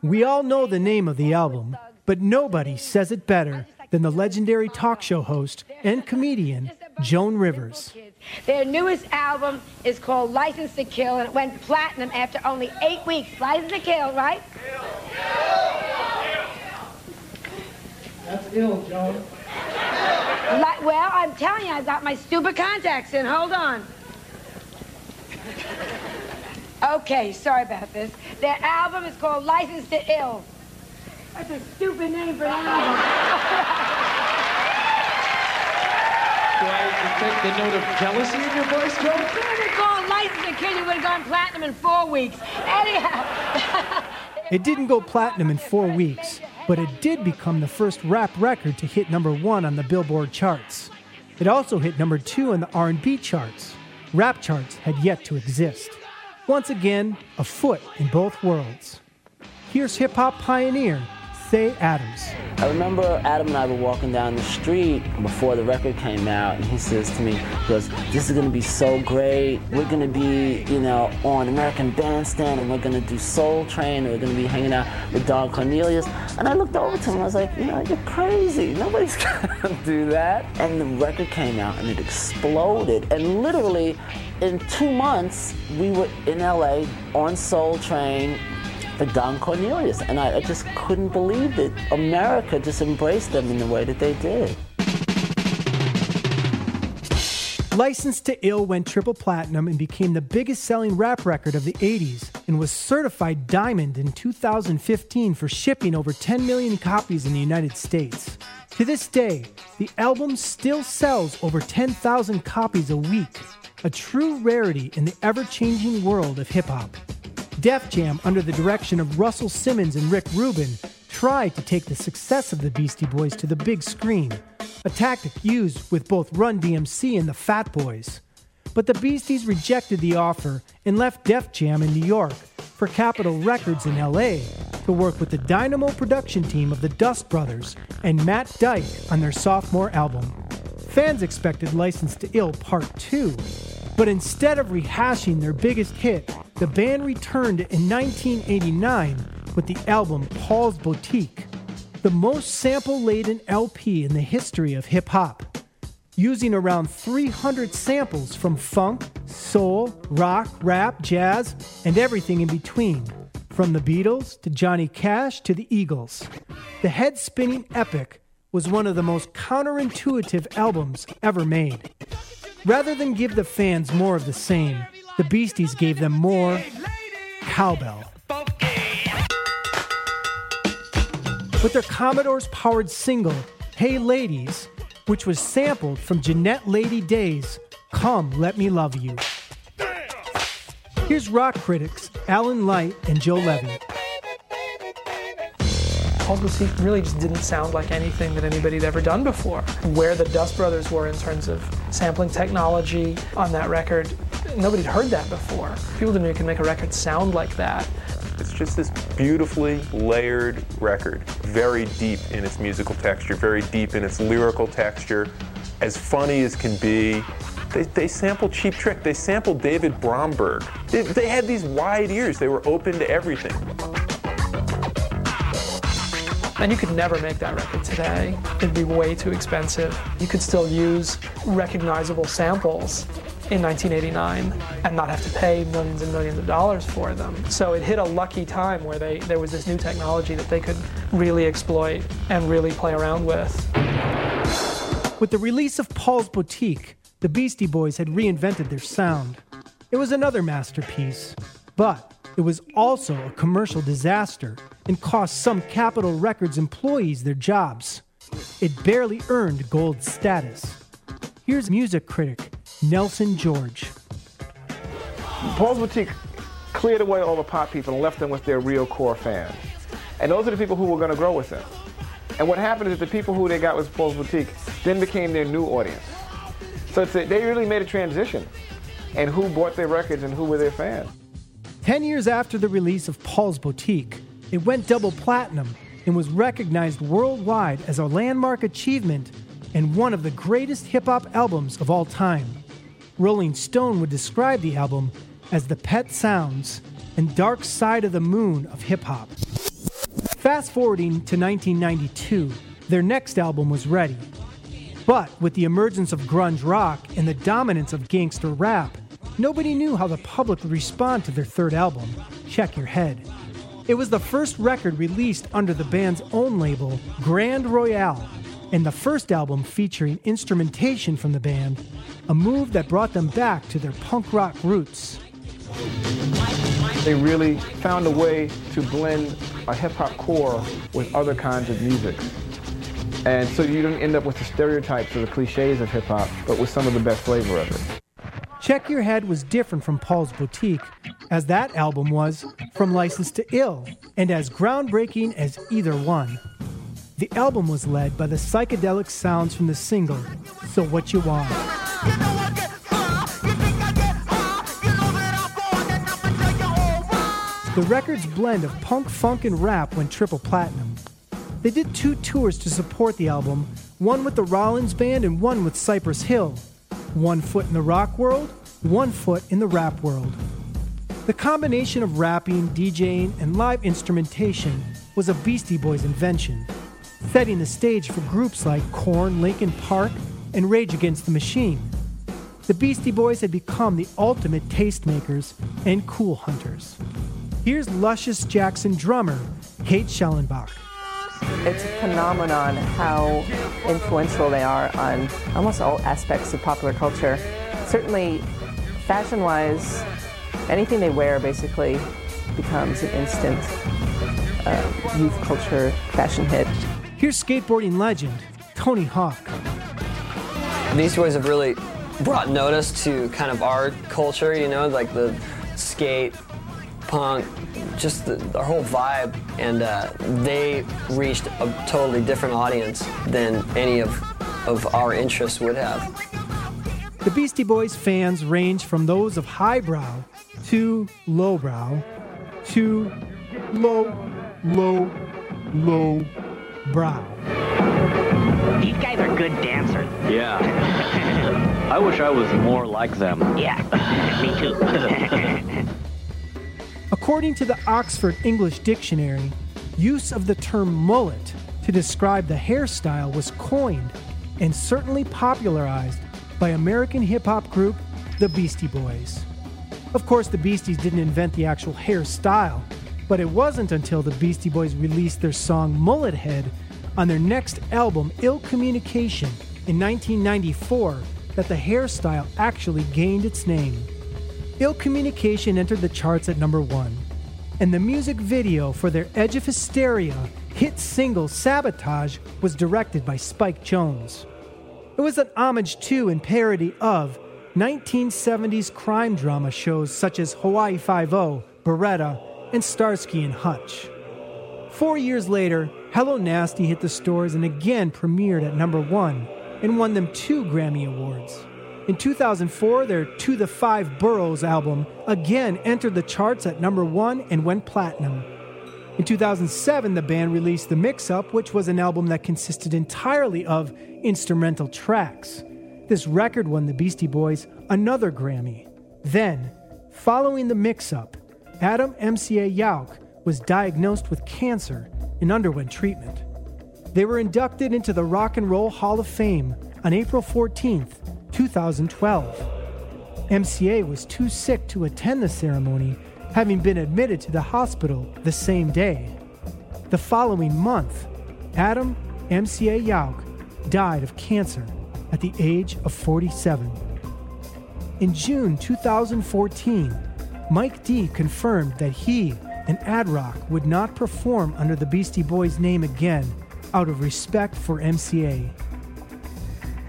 We all know the name of the album, but nobody says it better than the legendary talk show host and comedian Joan Rivers. Their newest album is called License to Kill, and it went platinum after only eight weeks. License to Kill, right? That's ill, Joan. Li- well, I'm telling you, I got my stupid contacts in. Hold on. Okay, sorry about this. Their album is called License to Ill. That's a stupid name for an album. [laughs] Do I detect the note of jealousy in your voice, Joan? If they called License to Kill, you would have gone platinum in four weeks. Anyhow. [laughs] It didn't go platinum in four weeks, but it did become the first rap record to hit number one on the Billboard charts. It also hit number two on the R&B charts. Rap charts had yet to exist. Once again, a foot in both worlds. Here's hip hop pioneer Cey Adams. I remember Adam and I were walking down the street before the record came out, and he says to me, he goes, this is gonna be so great. We're gonna be, you know, on American Bandstand, and we're gonna do Soul Train, and we're gonna be hanging out with Don Cornelius. And I looked over to him, and I was like, you know, you're crazy. Nobody's [laughs] gonna do that. And the record came out, and it exploded. And literally, in two months, we were in LA on Soul Train, Don Cornelius. And I, I, just couldn't believe that America just embraced them in the way that they did. Licensed to Ill went triple platinum and became the biggest selling rap record of the 80s and was certified diamond in 2015 for shipping over 10 million copies in the United States. To this day, the album still sells over 10,000 copies a week, a true rarity in the ever changing world of hip hop. Def Jam, under the direction of Russell Simmons and Rick Rubin, tried to take the success of the Beastie Boys to the big screen, a tactic used with both Run DMC and the Fat Boys. But the Beasties rejected the offer and left Def Jam in New York for Capitol Records in LA to work with the Dynamo production team of the Dust Brothers and Matt Dike on their sophomore album. Fans expected License to Ill Part 2, but instead of rehashing their biggest hit, the band returned in 1989 with the album Paul's Boutique, the most sample laden LP in the history of hip hop, using around 300 samples from funk, soul, rock, rap, jazz, and everything in between, from the Beatles to Johnny Cash to the Eagles. The head spinning epic was one of the most counterintuitive albums ever made. Rather than give the fans more of the same, the Beasties gave them more cowbell. With their Commodores powered single, Hey Ladies, which was sampled from Jeanette Lady Day's Come Let Me Love You. Here's rock critics Alan Light and Joe Levy. Boutique really just didn't sound like anything that anybody had ever done before. Where the Dust Brothers were in terms of sampling technology on that record, nobody'd heard that before. People didn't know you could make a record sound like that. It's just this beautifully layered record, very deep in its musical texture, very deep in its lyrical texture, as funny as can be. They, they sampled Cheap Trick, they sampled David Bromberg. They, they had these wide ears, they were open to everything. And you could never make that record today. It'd be way too expensive. You could still use recognizable samples in 1989 and not have to pay millions and millions of dollars for them. So it hit a lucky time where they, there was this new technology that they could really exploit and really play around with. With the release of Paul's Boutique, the Beastie Boys had reinvented their sound. It was another masterpiece, but it was also a commercial disaster and cost some Capitol Records employees their jobs. It barely earned gold status. Here's music critic Nelson George. Paul's Boutique cleared away all the pop people and left them with their real core fans. And those are the people who were going to grow with them. And what happened is the people who they got with Paul's Boutique then became their new audience. So a, they really made a transition and who bought their records and who were their fans. Ten years after the release of Paul's Boutique, it went double platinum and was recognized worldwide as a landmark achievement and one of the greatest hip hop albums of all time. Rolling Stone would describe the album as the pet sounds and dark side of the moon of hip hop. Fast forwarding to 1992, their next album was ready. But with the emergence of grunge rock and the dominance of gangster rap, nobody knew how the public would respond to their third album, Check Your Head. It was the first record released under the band's own label, Grand Royal, and the first album featuring instrumentation from the band, a move that brought them back to their punk rock roots. They really found a way to blend a hip hop core with other kinds of music. And so you don't end up with the stereotypes or the cliches of hip hop, but with some of the best flavor of it. Check Your Head was different from Paul's Boutique, as that album was from License to Ill, and as groundbreaking as either one. The album was led by the psychedelic sounds from the single, So What You Want. The record's blend of punk, funk, and rap went triple platinum. They did two tours to support the album, one with the Rollins Band and one with Cypress Hill. One foot in the rock world, one foot in the rap world. The combination of rapping, DJing, and live instrumentation was a Beastie Boys invention, setting the stage for groups like Korn, Linkin Park, and Rage Against the Machine. The Beastie Boys had become the ultimate tastemakers and cool hunters. Here's Luscious Jackson drummer Kate Schellenbach. It's a phenomenon how influential they are on almost all aspects of popular culture. Certainly, fashion wise, anything they wear basically becomes an instant uh, youth culture fashion hit. Here's skateboarding legend Tony Hawk. These boys have really brought notice to kind of our culture, you know, like the skate, punk, just the, the whole vibe, and uh, they reached a totally different audience than any of, of our interests would have. The Beastie Boys fans range from those of highbrow to lowbrow to low, low, low brow. These guys are good dancers. Yeah. [laughs] I wish I was more like them. Yeah, [laughs] me too. [laughs] According to the Oxford English Dictionary, use of the term mullet to describe the hairstyle was coined and certainly popularized by American hip hop group the Beastie Boys. Of course, the Beasties didn't invent the actual hairstyle, but it wasn't until the Beastie Boys released their song Mullet Head on their next album, Ill Communication, in 1994, that the hairstyle actually gained its name. Ill Communication entered the charts at number one, and the music video for their Edge of Hysteria hit single Sabotage was directed by Spike Jonze. It was an homage to and parody of 1970s crime drama shows such as Hawaii Five-O, Baretta, and Starsky and Hutch. Four years later, Hello Nasty hit the stores and again premiered at number one and won them two Grammy Awards. In 2004, their To the Five Boroughs album again entered the charts at number one and went platinum. In 2007, the band released The Mix Up, which was an album that consisted entirely of instrumental tracks. This record won the Beastie Boys another Grammy. Then, following The Mix Up, Adam MCA Yauch was diagnosed with cancer and underwent treatment. They were inducted into the Rock and Roll Hall of Fame on April 14th, 2012. MCA was too sick to attend the ceremony, having been admitted to the hospital the same day. The following month, Adam MCA Yauch died of cancer at the age of 47. In June 2014, Mike D confirmed that he and Ad Rock would not perform under the Beastie Boys name again out of respect for MCA.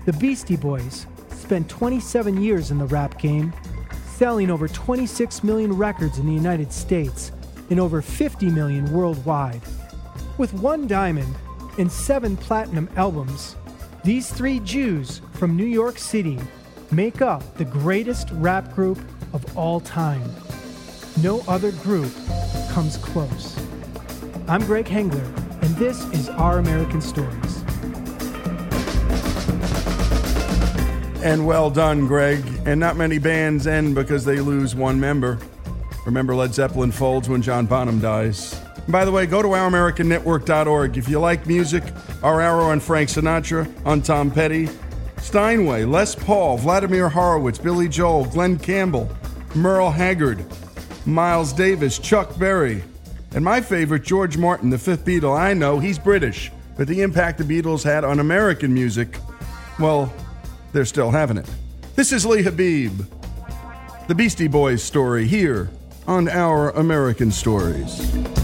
The Beastie Boys spent 27 years in the rap game, selling over 26 million records in the United States and over 50 million worldwide. With one diamond and seven platinum albums, these three Jews from New York City make up the greatest rap group of all time. No other group comes close. I'm Greg Hengler, and this is Our American Stories. And well done, Greg. And not many bands end because they lose one member. Remember, Led Zeppelin folds when John Bonham dies. And by the way, go to ouramericannetwork.org. If you like music, our arrow on Frank Sinatra, on Tom Petty, Steinway, Les Paul, Vladimir Horowitz, Billy Joel, Glen Campbell, Merle Haggard, Miles Davis, Chuck Berry, and my favorite, George Martin, the fifth Beatle. I know he's British, but the impact the Beatles had on American music, well, they're still having it. This is Lee Habib, the Beastie Boys story here on Our American Stories.